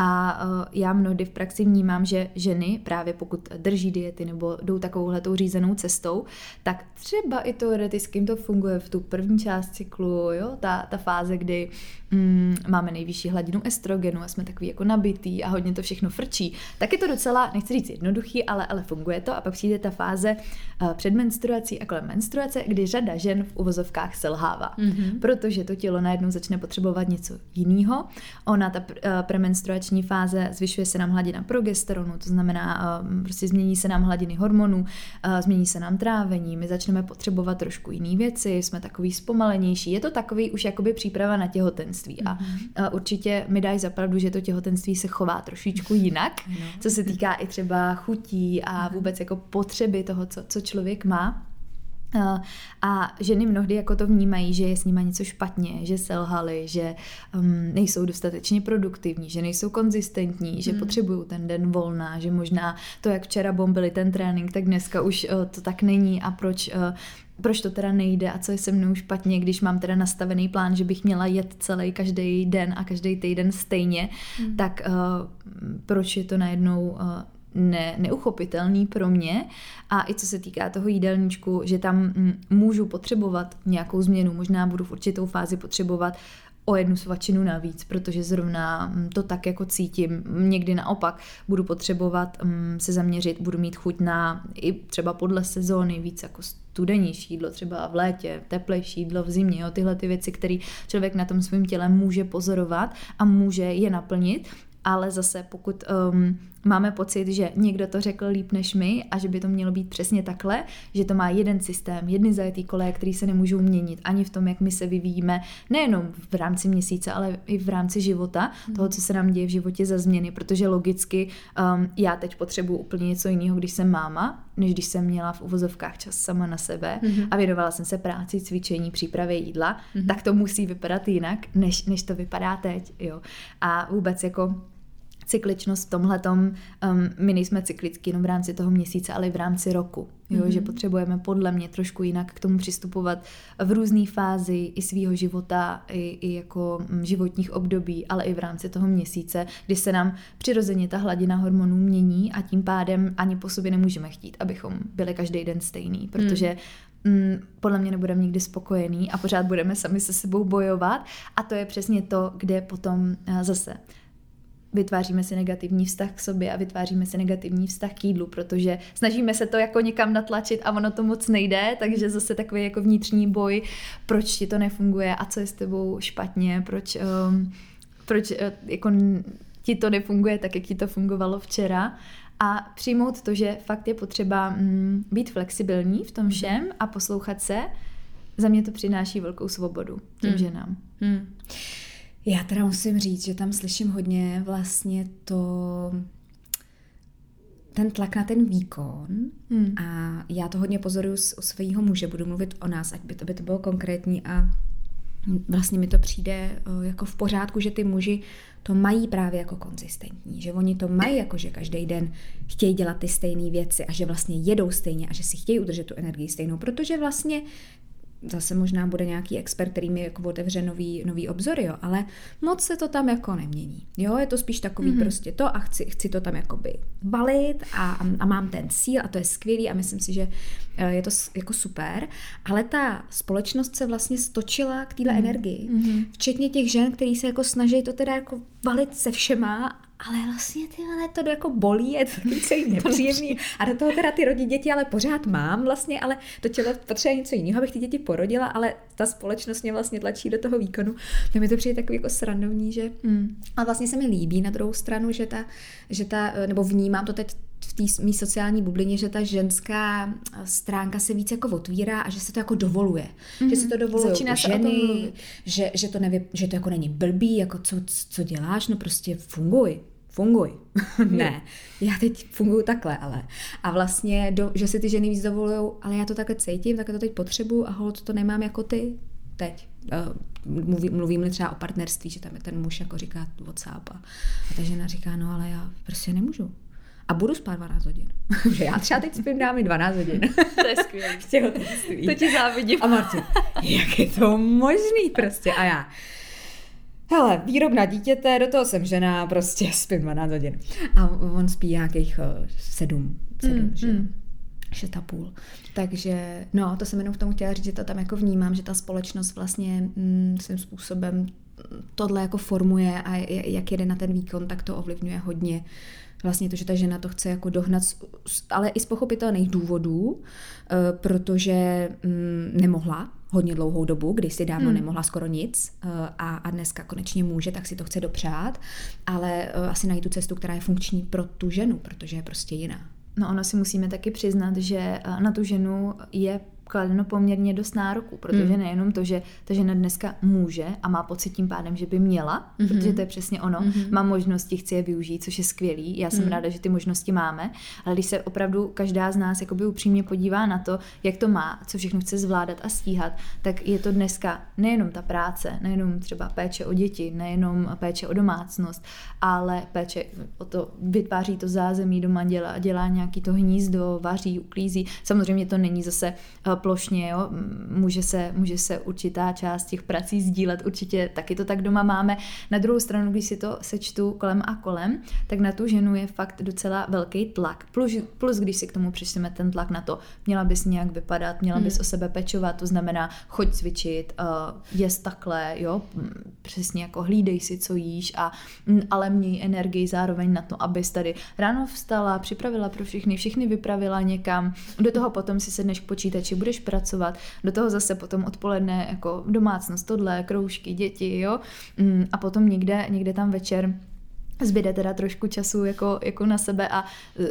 A uh, já mnohdy v praxi vnímám, že ženy, právě pokud drží diety nebo jdou takovouhle řízenou cestou, tak třeba i teoreticky to funguje v tu první část cyklu, jo, ta, ta fáze, kdy mm, máme nejvyšší hladinu estrogenu a jsme takový jako nabitý a hodně to všechno frčí, tak je to docela, nechci říct jednoduchý, ale, ale funguje to a pak přijde ta fáze uh, před menstruací a kolem menstruace, kdy řada žen v uvozovkách selhává, mm-hmm. protože to tělo najednou začne potřebovat něco jiného. Ona, ta uh, premenstruační fáze, zvyšuje se nám hladina progesteronu, to znamená, uh, prostě změní se nám hladiny hormonů, uh, změní se nám trávení, my začneme potřebovat trošku jiné věci, jsme takový zpomalenější. Je to takový už jakoby příprava na těhotenství těhotenství. A, mm-hmm. a určitě mi dají zapravdu, že to těhotenství se chová trošičku jinak, co se týká i třeba chutí a mhm. vůbec jako potřeby toho, co, co člověk má. A ženy mnohdy jako to vnímají, že je s nima něco špatně, že selhali, že um, nejsou dostatečně produktivní, že nejsou konzistentní, že mm. potřebují ten den volna, že možná to, jak včera bombili ten trénink, tak dneska už uh, to tak není a proč uh, proč to teda nejde a co je se mnou špatně, když mám teda nastavený plán, že bych měla jet celý každý den a každý týden stejně, mm. tak uh, proč je to najednou uh, ne, neuchopitelný pro mě a i co se týká toho jídelníčku, že tam mm, můžu potřebovat nějakou změnu, možná budu v určitou fázi potřebovat o jednu svačinu navíc, protože zrovna mm, to tak jako cítím. Někdy naopak budu potřebovat um, se zaměřit, budu mít chuť na i třeba podle sezóny víc jako studenější jídlo, třeba v létě, teplejší jídlo v zimě, jo, tyhle ty věci, které člověk na tom svým tělem může pozorovat a může je naplnit, ale zase pokud um, máme pocit, že někdo to řekl líp než my a že by to mělo být přesně takhle, že to má jeden systém, jedny zajetý koleje, který se nemůžou měnit ani v tom, jak my se vyvíjíme, nejenom v rámci měsíce, ale i v rámci života, mm. toho, co se nám děje v životě za změny, protože logicky um, já teď potřebuji úplně něco jiného, když jsem máma, než když jsem měla v uvozovkách čas sama na sebe mm. a věnovala jsem se práci, cvičení, přípravě jídla, mm. tak to musí vypadat jinak, než, než to vypadá teď. Jo. A vůbec jako cykličnost v tomhle um, my nejsme cyklický jenom v rámci toho měsíce, ale i v rámci roku. Jo, mm-hmm. Že potřebujeme podle mě trošku jinak k tomu přistupovat v různé fázi i svého života, i, i jako mm, životních období, ale i v rámci toho měsíce, kdy se nám přirozeně ta hladina hormonů mění a tím pádem ani po sobě nemůžeme chtít, abychom byli každý den stejný, protože mm. Mm, podle mě nebudeme nikdy spokojený a pořád budeme sami se sebou bojovat a to je přesně to, kde potom uh, zase vytváříme si negativní vztah k sobě a vytváříme si negativní vztah k jídlu, protože snažíme se to jako někam natlačit a ono to moc nejde, takže zase takový jako vnitřní boj, proč ti to nefunguje a co je s tebou špatně, proč, um, proč uh, jako ti to nefunguje tak, jak ti to fungovalo včera a přijmout to, že fakt je potřeba mm, být flexibilní v tom mhm. všem a poslouchat se, za mě to přináší velkou svobodu těm hmm. ženám. Hmm. Já teda musím říct, že tam slyším hodně vlastně to ten tlak na ten výkon hmm. a já to hodně pozoruju u svého muže, budu mluvit o nás, ať by to, by to bylo konkrétní a vlastně mi to přijde jako v pořádku, že ty muži to mají právě jako konzistentní, že oni to mají jako, že každý den chtějí dělat ty stejné věci a že vlastně jedou stejně a že si chtějí udržet tu energii stejnou, protože vlastně zase možná bude nějaký expert, který mi jako otevře nový, nový obzory, jo, ale moc se to tam jako nemění. Jo, je to spíš takový mm-hmm. prostě to a chci, chci to tam jakoby balit a, a mám ten cíl a to je skvělý a myslím si, že eh, je to jako super, ale ta společnost se vlastně stočila k téhle mm-hmm. energii, mm-hmm. včetně těch žen, který se jako snaží to teda jako balit se všema ale vlastně ty ale to jako bolí, je to celý [LAUGHS] nepříjemný a do toho teda ty rodí děti, ale pořád mám vlastně, ale to tělo potřebuje něco jiného, abych ty děti porodila, ale ta společnost mě vlastně tlačí do toho výkonu. To mi to přijde takový jako srandovní, že mm. a vlastně se mi líbí na druhou stranu, že ta, že ta nebo vnímám to teď v té mý sociální bublině, že ta ženská stránka se víc jako otvírá a že se to jako dovoluje. Mm-hmm. Že se to dovoluje Začíná ženy, že, že, to nevě, že to jako není blbý, jako co, co děláš, no prostě funguj funguj. [LAUGHS] ne, já teď funguji takhle, ale. A vlastně, do, že si ty ženy víc dovolují, ale já to takhle cítím, takhle to teď potřebuju a hold to nemám jako ty teď. Uh, mluvím, mluvím třeba o partnerství, že tam je ten muž jako říká WhatsApp a, a ta žena říká, no ale já prostě nemůžu. A budu spát 12 hodin. [LAUGHS] že já třeba teď spím dámy 12 hodin. [LAUGHS] to je skvělé. [LAUGHS] To ti závidím. A Martin, jak je to možný prostě? A já, hele, výrobna dítěte, do toho jsem žena, prostě spím 12 hodin. A on spí nějakých uh, sedm, sedm, mm, že mm. šest a půl. Takže, no, to jsem jenom v tom chtěla říct, že to tam jako vnímám, že ta společnost vlastně mm, svým způsobem tohle jako formuje a jak jede na ten výkon, tak to ovlivňuje hodně vlastně to, že ta žena to chce jako dohnat, ale i z pochopitelných důvodů, eh, protože mm, nemohla, hodně dlouhou dobu, kdy si dávno hmm. nemohla skoro nic eh, a, a dneska konečně může, tak si to chce dopřát, ale eh, asi najít tu cestu, která je funkční pro tu ženu, protože je prostě jiná. No ono si musíme taky přiznat, že na tu ženu je kladeno poměrně dost nároků, protože mm. nejenom to, že ta žena dneska může a má pocit tím pádem, že by měla, mm-hmm. protože to je přesně ono, mm-hmm. má možnosti, chci je využít, což je skvělý, já jsem mm. ráda, že ty možnosti máme, ale když se opravdu každá z nás jakoby upřímně podívá na to, jak to má, co všechno chce zvládat a stíhat, tak je to dneska nejenom ta práce, nejenom třeba péče o děti, nejenom péče o domácnost, ale péče o to, vytváří to zázemí doma, dělá, dělá nějaký to hnízdo, vaří, uklízí. Samozřejmě to není zase eh, plošně, jo? Může, se, může se určitá část těch prací sdílet, určitě taky to tak doma máme. Na druhou stranu, když si to sečtu kolem a kolem, tak na tu ženu je fakt docela velký tlak. Plus, plus když si k tomu přišleme ten tlak na to, měla bys nějak vypadat, měla bys hmm. o sebe pečovat, to znamená choď cvičit, uh, jest takhle, jo, přesně jako hlídej si, co jíš, a, ale měj energii zároveň na to, abys tady ráno vstala, připravila pro všechny, všechny vypravila někam, do toho potom si sedneš k počítači, budeš pracovat, do toho zase potom odpoledne jako domácnost, tohle, kroužky, děti, jo, mm, a potom někde, někde tam večer zbyde teda trošku času jako, jako na sebe a uh,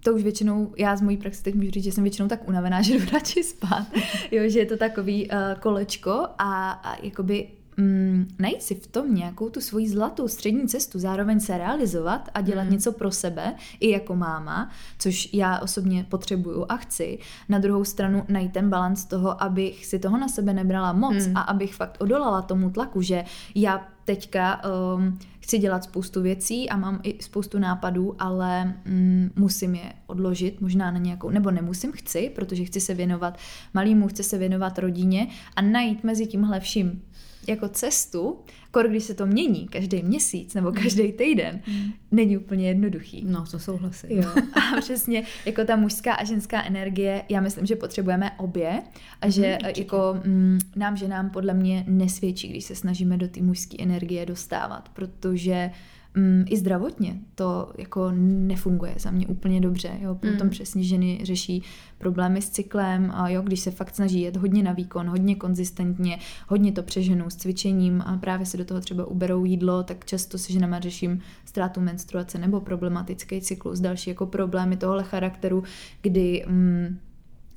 to už většinou, já z mojí praxe teď můžu říct, že jsem většinou tak unavená, [LAUGHS] že jdu radši spát, jo, že je to takový uh, kolečko a, a jakoby mm, najít si v tom nějakou tu svoji zlatou střední cestu, zároveň se realizovat a dělat mm. něco pro sebe, i jako máma, což já osobně potřebuju a chci. Na druhou stranu najít ten balans toho, abych si toho na sebe nebrala moc mm. a abych fakt odolala tomu tlaku, že já teďka um, chci dělat spoustu věcí a mám i spoustu nápadů, ale um, musím je odložit možná na nějakou, nebo nemusím, chci, protože chci se věnovat malýmu, chci se věnovat rodině a najít mezi tímhle vším jako cestu, kor když se to mění každý měsíc nebo hmm. každý týden, mm. není úplně jednoduchý. No, to souhlasím. Jo. [LAUGHS] A přesně, jako ta mužská a ženská energie, já myslím, že potřebujeme obě a že mm, jako mm, nám, že nám podle mě nesvědčí, když se snažíme do té mužské energie dostávat, protože mm, i zdravotně to jako nefunguje za mě úplně dobře. Jo? Potom mm. přesně ženy řeší problémy s cyklem, a jo, když se fakt snaží jet hodně na výkon, hodně konzistentně, hodně to přeženou s cvičením a právě se do toho třeba uberou jídlo, tak často se ženama řeším ztrátu menstruace nebo problematický cyklus, další jako problémy tohle charakteru, kdy mm,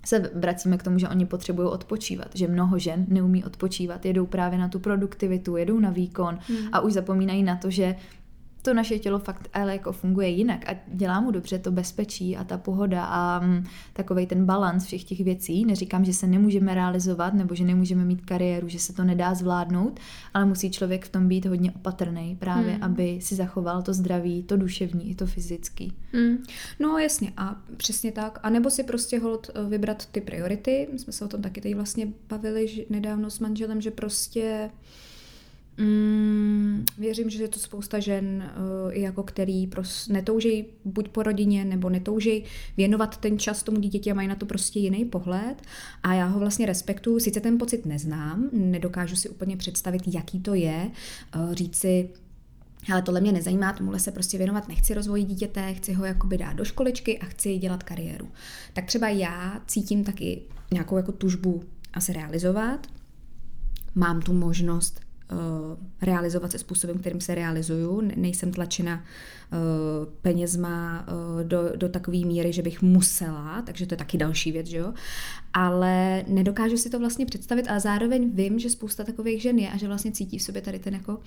se vracíme k tomu, že oni potřebují odpočívat, že mnoho žen neumí odpočívat, jedou právě na tu produktivitu, jedou na výkon hmm. a už zapomínají na to, že to naše tělo fakt ale jako funguje jinak a dělá mu dobře to bezpečí a ta pohoda a mm, takový ten balans všech těch věcí. Neříkám, že se nemůžeme realizovat nebo že nemůžeme mít kariéru, že se to nedá zvládnout, ale musí člověk v tom být hodně opatrný právě, hmm. aby si zachoval to zdraví, to duševní i to fyzický. Hmm. No jasně a přesně tak. A nebo si prostě hold eh, vybrat ty priority. My jsme se o tom taky tady vlastně bavili že nedávno s manželem, že prostě Mm, věřím, že je to spousta žen, uh, jako který pros, netouží buď po rodině, nebo netouží věnovat ten čas tomu dítěti a mají na to prostě jiný pohled. A já ho vlastně respektuju, sice ten pocit neznám, nedokážu si úplně představit, jaký to je, uh, říci, ale tohle mě nezajímá, tomuhle se prostě věnovat nechci rozvoji dítěte, chci ho jakoby dát do školičky a chci dělat kariéru. Tak třeba já cítím taky nějakou jako tužbu asi realizovat. Mám tu možnost realizovat se způsobem, kterým se realizuju. Nejsem tlačena uh, penězma uh, do, do takové míry, že bych musela, takže to je taky další věc, že jo. Ale nedokážu si to vlastně představit, ale zároveň vím, že spousta takových žen je a že vlastně cítí v sobě tady ten jako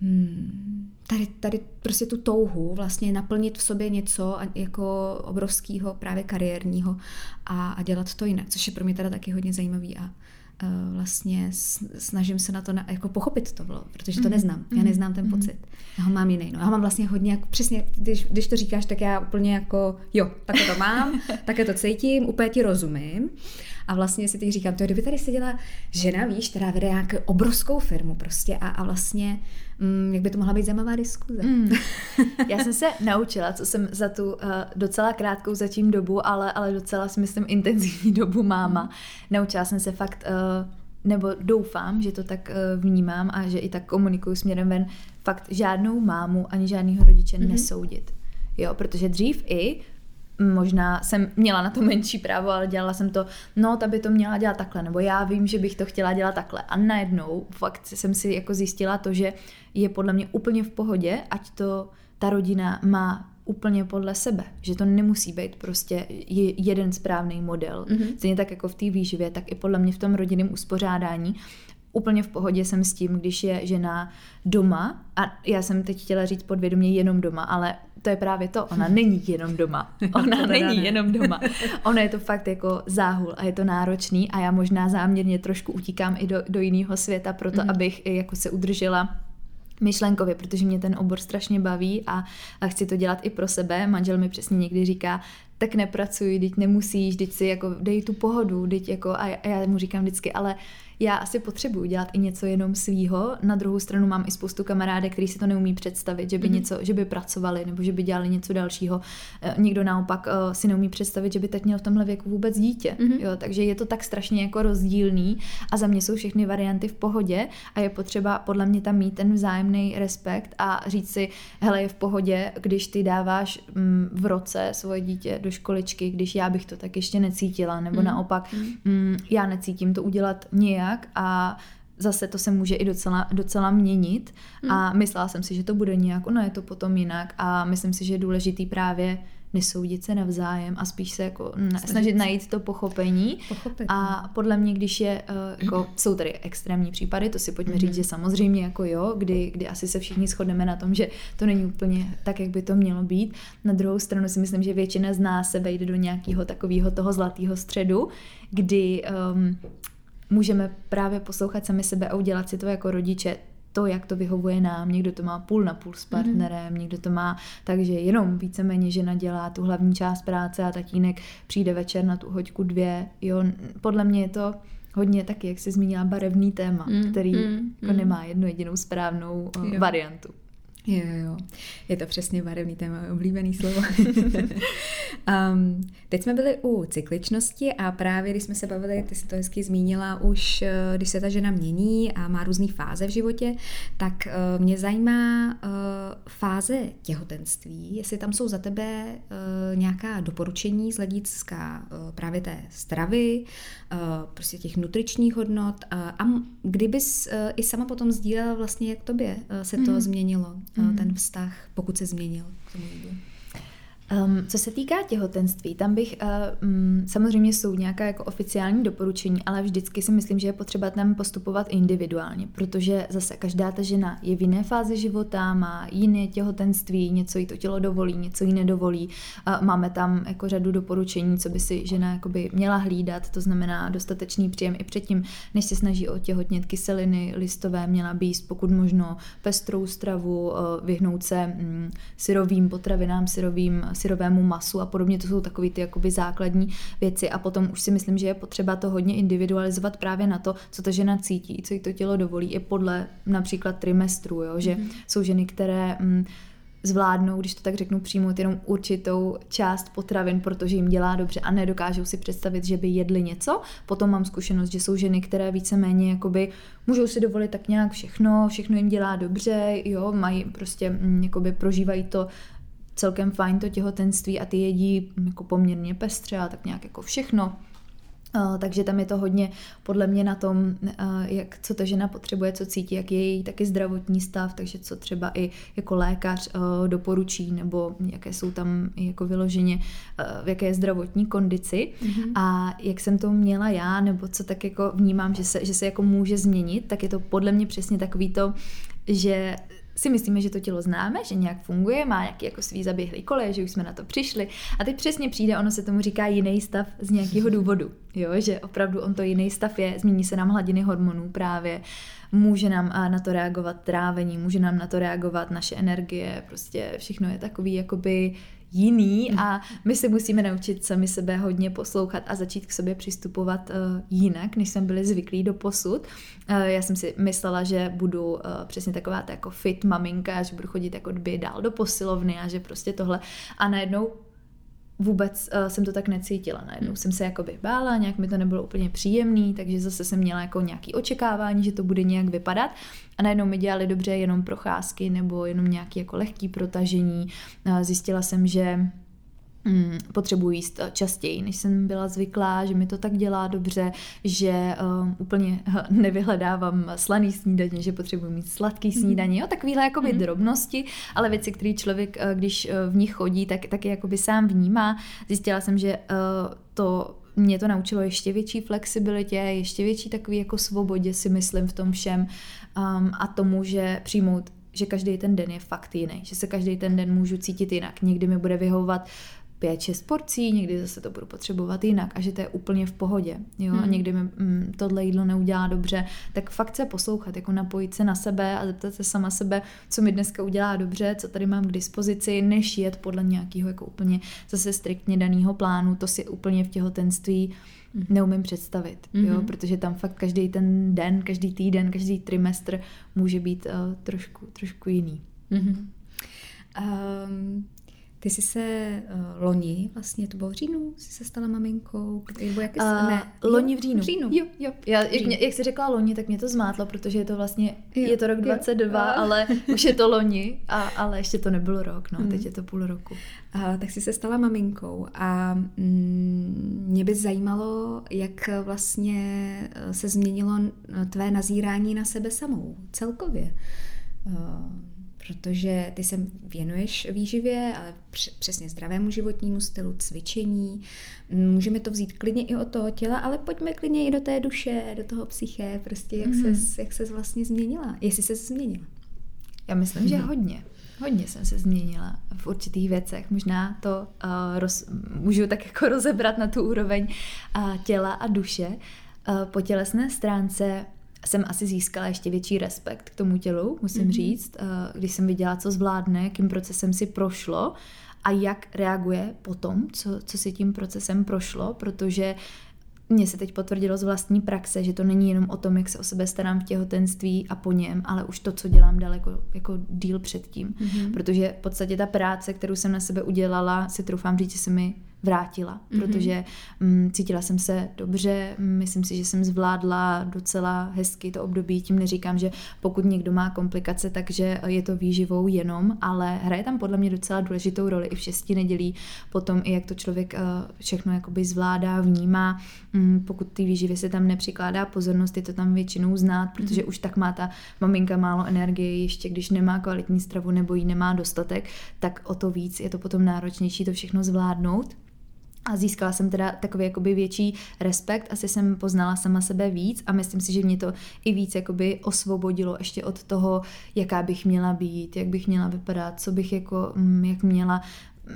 hmm, tady, tady prostě tu touhu vlastně naplnit v sobě něco jako obrovského právě kariérního a, a dělat to jinak, což je pro mě teda taky hodně zajímavý a vlastně snažím se na to na, jako pochopit to, bylo, protože to mhm. neznám. Já mhm. neznám ten mhm. pocit. Já ho mám jiný. No, já mám vlastně hodně, jako, přesně, když, když to říkáš, tak já úplně jako, jo, tak to mám, [LAUGHS] tak to cítím, úplně ti rozumím. A vlastně si teď říkám, to kdyby tady seděla žena, víš, která vede nějakou obrovskou firmu prostě a, a vlastně mm, jak by to mohla být zajímavá diskuze. Mm. [LAUGHS] Já jsem se naučila, co jsem za tu uh, docela krátkou zatím dobu, ale, ale docela si myslím intenzivní [LAUGHS] dobu máma. Mm. Naučila jsem se fakt uh, nebo doufám, že to tak uh, vnímám a že i tak komunikuju směrem ven, fakt žádnou mámu ani žádného rodiče mm-hmm. nesoudit. Jo, protože dřív i možná jsem měla na to menší právo, ale dělala jsem to, no, ta by to měla dělat takhle, nebo já vím, že bych to chtěla dělat takhle. A najednou fakt jsem si jako zjistila to, že je podle mě úplně v pohodě, ať to ta rodina má úplně podle sebe, že to nemusí být prostě jeden správný model. Mm-hmm. Stejně tak jako v té výživě, tak i podle mě v tom rodinném uspořádání úplně v pohodě jsem s tím, když je žena doma a já jsem teď chtěla říct podvědomě jenom doma, ale to je právě to, ona není jenom doma. [LAUGHS] Ona není ne. jenom doma. [LAUGHS] Ona je to fakt jako záhul a je to náročný a já možná záměrně trošku utíkám i do, do jiného světa proto, mm. abych jako se udržela myšlenkově, protože mě ten obor strašně baví a, a chci to dělat i pro sebe. Manžel mi přesně někdy říká, tak nepracuj, teď nemusíš, teď si jako dej tu pohodu, teď jako, a já mu říkám vždycky, ale já asi potřebuju dělat i něco jenom svýho. Na druhou stranu mám i spoustu kamarádek, který si to neumí představit, že by mm-hmm. něco, že by pracovali nebo že by dělali něco dalšího. Eh, někdo naopak uh, si neumí představit, že by teď měl v tomhle věku vůbec dítě. Mm-hmm. Jo, takže je to tak strašně jako rozdílný a za mě jsou všechny varianty v pohodě a je potřeba podle mě tam mít ten vzájemný respekt a říct si, hele, je v pohodě, když ty dáváš mm, v roce svoje dítě do školičky, když já bych to tak ještě necítila, nebo mm-hmm. naopak mm, já necítím to udělat nějak jinak a zase to se může i docela, docela měnit hmm. a myslela jsem si, že to bude nějak, ono je to potom jinak a myslím si, že je důležitý právě nesoudit se navzájem a spíš se jako snažit, snažit najít to pochopení. Pochopit. A no. podle mě, když je, uh, jako, [CLEARS THROAT] jsou tady extrémní případy, to si pojďme mm-hmm. říct, že samozřejmě jako jo, kdy, kdy asi se všichni shodneme na tom, že to není úplně tak, jak by to mělo být. Na druhou stranu si myslím, že většina z nás se vejde do nějakého takového toho zlatého středu, kdy um, můžeme právě poslouchat sami sebe a udělat si to jako rodiče, to, jak to vyhovuje nám. Někdo to má půl na půl s mhm. partnerem, mm-hmm. někdo to má takže jenom víceméně žena dělá tu hlavní část práce a tatínek přijde večer na tu hoďku dvě. Jo, podle mě je to hodně taky, jak jsi zmínila, barevný téma, mm, který mm, jako mm. nemá jednu jedinou správnou jo. variantu. Jo, jo, je to přesně barevný téma, oblíbený slovo. [LAUGHS] um, teď jsme byli u cykličnosti a právě když jsme se bavili, ty jsi to hezky zmínila, už eh, když se ta žena mění a má různé fáze v životě, tak uh, mě zajímá uh, fáze těhotenství, jestli tam jsou za tebe uh, nějaká doporučení z hlediska uh, právě té stravy, uh, prostě těch nutričních hodnot uh, a kdybys uh, i sama potom sdílela vlastně, jak tobě uh, se to mm. změnilo mm. ten vztah, pokud se změnil k tomu jídlu? Um, co se týká těhotenství, tam bych, uh, um, samozřejmě jsou nějaká jako oficiální doporučení, ale vždycky si myslím, že je potřeba tam postupovat individuálně, protože zase každá ta žena je v jiné fázi života, má jiné těhotenství, něco jí to tělo dovolí, něco jí nedovolí. Uh, máme tam jako řadu doporučení, co by si žena jakoby měla hlídat, to znamená dostatečný příjem i předtím, než se snaží otěhotnět kyseliny listové, měla by jíst pokud možno pestrou stravu, uh, vyhnout se um, syrovým potravinám, syrovým syrovému masu a podobně, to jsou takové ty jakoby základní věci a potom už si myslím, že je potřeba to hodně individualizovat právě na to, co ta žena cítí, co jí to tělo dovolí, i podle například trimestru, jo? že mm-hmm. jsou ženy, které mm, zvládnou, když to tak řeknu, přijmout jenom určitou část potravin, protože jim dělá dobře a nedokážou si představit, že by jedli něco. Potom mám zkušenost, že jsou ženy, které víceméně jakoby můžou si dovolit tak nějak všechno, všechno jim dělá dobře, jo, mají prostě, mm, jakoby prožívají to celkem fajn to těhotenství a ty jedí jako poměrně pestře a tak nějak jako všechno. Uh, takže tam je to hodně podle mě na tom, uh, jak, co ta žena potřebuje, co cítí, jak je její taky zdravotní stav, takže co třeba i jako lékař uh, doporučí, nebo jaké jsou tam jako vyloženě, v jaké je zdravotní kondici. Mm-hmm. A jak jsem to měla já, nebo co tak jako vnímám, že se, že se jako může změnit, tak je to podle mě přesně takový to, že si myslíme, že to tělo známe, že nějak funguje, má nějaký jako svý zaběhlý kole, že už jsme na to přišli. A teď přesně přijde, ono se tomu říká jiný stav z nějakého [LAUGHS] důvodu, jo, že opravdu on to jiný stav je, změní se nám hladiny hormonů právě, může nám na to reagovat trávení, může nám na to reagovat naše energie, prostě všechno je takový jakoby jiný mm. a my se musíme naučit sami sebe hodně poslouchat a začít k sobě přistupovat uh, jinak, než jsme byli zvyklí do posud. Uh, já jsem si myslela, že budu uh, přesně taková ta jako fit maminka, že budu chodit jako dby dál do posilovny a že prostě tohle a najednou vůbec uh, jsem to tak necítila. Najednou jsem se jakoby bála, nějak mi to nebylo úplně příjemný, takže zase jsem měla jako nějaký očekávání, že to bude nějak vypadat. A najednou mi dělali dobře jenom procházky nebo jenom nějaký jako lehký protažení. Uh, zjistila jsem, že Mm, potřebuji jíst eh, častěji, než jsem byla zvyklá, že mi to tak dělá dobře, že um, úplně [LAUGHS] nevyhledávám slaný snídaně, že potřebuji mít sladký mhm. snídaně, jo, takovýhle jakoby mm-hmm. drobnosti, ale věci, které člověk, eh, když eh, v nich chodí, tak, tak je jakoby sám vnímá. Zjistila jsem, že uh, to mě to naučilo ještě větší flexibilitě, ještě větší takový jako svobodě si myslím v tom všem um, a tomu, že přijmout že každý ten den je fakt jiný, že se každý ten den můžu cítit jinak. Někdy mi bude vyhovovat uh, 5-6 porcí, někdy zase to budu potřebovat jinak a že to je úplně v pohodě. Jo? Hmm. A někdy mi mm, tohle jídlo neudělá dobře, tak fakt se poslouchat, jako napojit se na sebe a zeptat se sama sebe, co mi dneska udělá dobře, co tady mám k dispozici, než jet podle nějakého jako úplně zase striktně daného plánu, to si úplně v těhotenství hmm. neumím představit, mm-hmm. jo, hmm. protože tam fakt každý ten den, každý týden, každý trimestr může být uh, trošku, trošku jiný. Mm-hmm. Um, ty jsi se uh, loni, vlastně to bylo v říjnu, jsi se stala maminkou, nebo jak jsi, uh, ne, loni v říjnu. V říjnu. Jo, jo. Já, jak, mě, jak jsi řekla loni, tak mě to zmátlo, protože je to vlastně, jo, je to rok jo, 22, jo. ale [LAUGHS] už je to loni, a, ale ještě to nebyl rok, no, mm. teď je to půl roku. Uh, tak jsi se stala maminkou a mm, mě by zajímalo, jak vlastně eh, se změnilo tvé nazírání na sebe samou, celkově. Uh, protože ty se věnuješ výživě, ale přesně zdravému životnímu stylu, cvičení. Můžeme to vzít klidně i od toho těla, ale pojďme klidně i do té duše, do toho psyché, prostě jak mm-hmm. ses, jak ses vlastně změnila, jestli se změnila. Já myslím, mm-hmm. že mhm. hodně. Hodně jsem se změnila v určitých věcech. Možná to uh, roz, můžu tak jako rozebrat na tu úroveň uh, těla a duše. Uh, po tělesné stránce jsem asi získala ještě větší respekt k tomu tělu, musím mm-hmm. říct, eh, když jsem viděla, co zvládne, jakým procesem si prošlo a jak reaguje potom, co, co si tím procesem prošlo, protože mně se teď potvrdilo z vlastní praxe, že to není jenom o tom, jak se o sebe starám v těhotenství a po něm, ale už to, co dělám daleko jako díl předtím. Mm-hmm. Protože v podstatě ta práce, kterou jsem na sebe udělala, si troufám říct, že se mi vrátila, mm-hmm. protože mm, cítila jsem se dobře, myslím si, že jsem zvládla docela hezky to období, tím neříkám, že pokud někdo má komplikace, takže je to výživou jenom, ale hraje tam podle mě docela důležitou roli i v šesti nedělí, potom i jak to člověk uh, všechno jakoby zvládá, vnímá, mm, pokud ty výživy se tam nepřikládá pozornost, je to tam většinou znát, protože mm-hmm. už tak má ta maminka málo energie, ještě když nemá kvalitní stravu nebo jí nemá dostatek, tak o to víc je to potom náročnější to všechno zvládnout. A získala jsem teda takový jakoby větší respekt, asi jsem poznala sama sebe víc a myslím si, že mě to i víc jakoby osvobodilo ještě od toho, jaká bych měla být, jak bych měla vypadat, co bych jako, mm, jak měla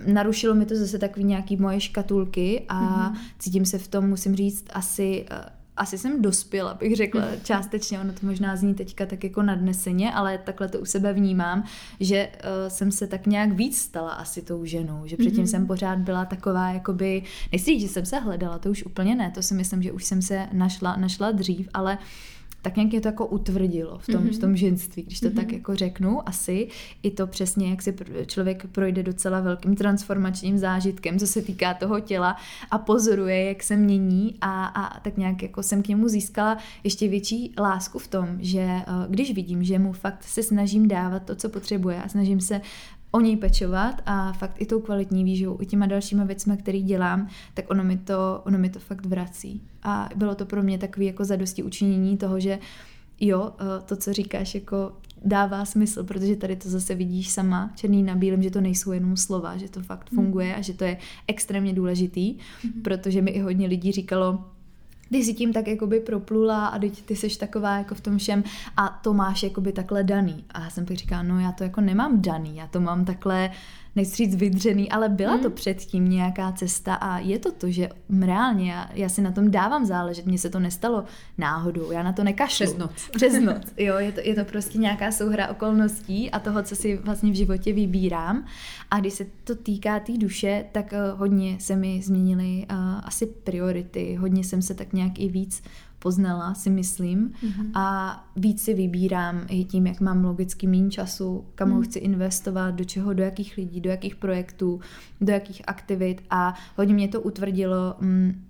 narušilo mi to zase takový nějaký moje škatulky a mm-hmm. cítím se v tom, musím říct, asi eh, asi jsem dospěla, bych řekla částečně, ono to možná zní teďka tak jako nadneseně, ale takhle to u sebe vnímám, že uh, jsem se tak nějak víc stala asi tou ženou, že předtím mm-hmm. jsem pořád byla taková, jakoby, nechci říct, že jsem se hledala, to už úplně ne, to si myslím, že už jsem se našla, našla dřív, ale uh, tak nějak je to jako utvrdilo v tom, mm-hmm. v tom ženství, když to mm-hmm. tak jako řeknu, asi i to přesně, jak si člověk projde docela velkým transformačním zážitkem, co se týká toho těla a pozoruje, jak se mění a, a tak nějak jako jsem k němu získala ještě větší lásku v tom, že eh, když vidím, že mu fakt se snažím dávat to, co potřebuje a snažím se o něj pečovat a fakt i tou kvalitní výživou, i těma dalšíma věcmi, který dělám, tak ono mi to, ono mi to fakt vrací. A bylo to pro mě takový jako zadosti učinění toho, že jo, eh, to, co říkáš, jako dává smysl, protože tady to zase vidíš sama černý na bílém, že to nejsou jenom slova, že to fakt hmm. funguje a že to je extrémně důležitý, mm. protože mi i hodně lidí říkalo, ty si tím tak jakoby proplula a teď ty seš taková jako v tom všem a to máš jakoby takhle daný. A já jsem pak říkala, no já to jako nemám daný, já to mám takhle nechci říct vydřený, ale byla hmm. to předtím nějaká cesta a je to to, že reálně já, já si na tom dávám záležet, mně se to nestalo náhodou, já na to nekašlu. Přes noc. [LAUGHS] Přes noc, jo, je to, je to prostě nějaká souhra okolností a toho, co si vlastně v životě vybírám a když se to týká té tý duše, tak uh, hodně se mi změnily uh, asi priority, hodně jsem se tak nějak i víc poznala, si myslím. Mm-hmm. A víc si vybírám i tím, jak mám logicky méně času, kam mm. ho chci investovat, do čeho, do jakých lidí, do jakých projektů, do jakých aktivit. A hodně mě to utvrdilo mm,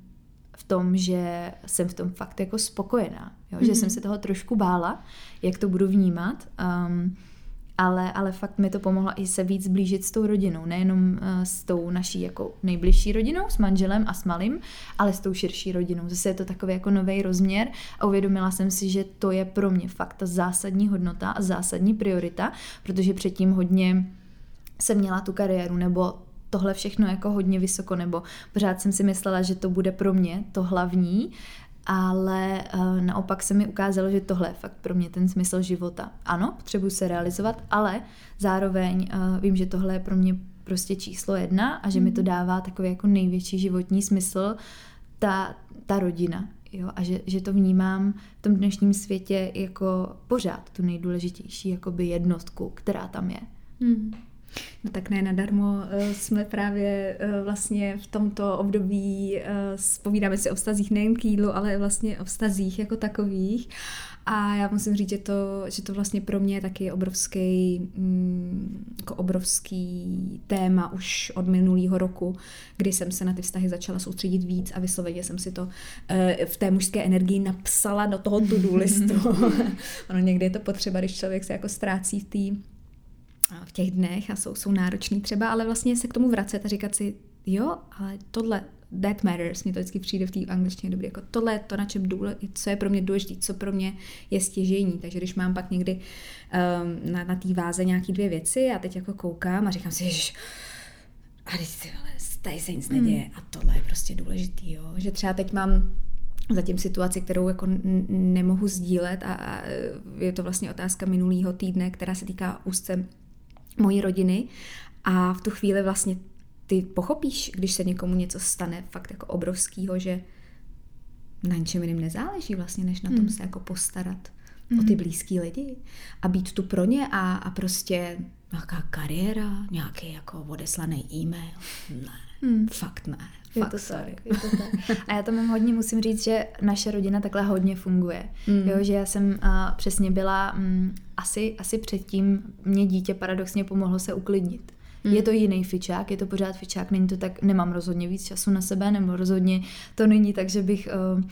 v tom, že jsem v tom fakt jako spokojená. Jo? Mm-hmm. Že jsem se toho trošku bála, jak to budu vnímat. Um, ale, ale fakt mi to pomohlo i se víc blížit s tou rodinou, nejenom uh, s tou naší jako nejbližší rodinou, s manželem a s malým, ale s tou širší rodinou. Zase je to takový jako nový rozměr a uvědomila jsem si, že to je pro mě fakt ta zásadní hodnota a zásadní priorita, protože předtím hodně jsem měla tu kariéru nebo tohle všechno jako hodně vysoko, nebo pořád jsem si myslela, že to bude pro mě to hlavní ale uh, naopak se mi ukázalo, že tohle je fakt pro mě ten smysl života. Ano, potřebuji se realizovat, ale zároveň uh, vím, že tohle je pro mě prostě číslo jedna a že mi to mhm. dává takový jako největší životní smysl ta, ta rodina. Jo, a že, že to vnímám v tom dnešním světě jako pořád tu nejdůležitější jakoby jednotku, která tam je. Mm. No tak ne nadarmo eh, jsme právě eh, vlastně v tomto období spovídáme eh, si o vztazích nejen k jídlu, ale vlastně o vztazích jako takových. A já musím říct, že to, že to vlastně pro mě je taky obrovský, mm, jako obrovský téma už od minulého roku, kdy jsem se na ty vztahy začala soustředit víc a vysloveně jsem si to v té mužské energii napsala do toho to-do listu. [LAUGHS] ono někdy je to potřeba, když člověk se jako ztrácí v té v těch dnech a jsou, jsou náročný třeba, ale vlastně se k tomu vracet a říkat si, jo, ale tohle, that matters, mě to vždycky přijde v té angličtině dobrý, jako tohle je to, na čem důle, co je pro mě důležité, co pro mě je stěžení, takže když mám pak někdy um, na, na té váze nějaký dvě věci a teď jako koukám a říkám si, že a teď si, ale tady se nic neděje hmm. a tohle je prostě důležitý, jo, že třeba teď mám zatím situaci, kterou jako nemohu sdílet a, a je to vlastně otázka minulého týdne, která se týká úzce mojí rodiny a v tu chvíli vlastně ty pochopíš, když se někomu něco stane fakt jako obrovskýho, že na ničem jiným nezáleží vlastně, než na tom mm. se jako postarat mm. o ty hmm. blízký lidi a být tu pro ně a, a prostě nějaká kariéra, nějaký jako odeslaný e-mail. Ne, mm. fakt ne. Je to, tak, je to tak. A já to mám hodně, musím říct, že naše rodina takhle hodně funguje. Mm. Jo, že já jsem uh, přesně byla, um, asi, asi předtím mě dítě paradoxně pomohlo se uklidnit. Mm. Je to jiný fičák, je to pořád fičák, není to tak, nemám rozhodně víc času na sebe, nebo rozhodně to není tak, že bych... Uh,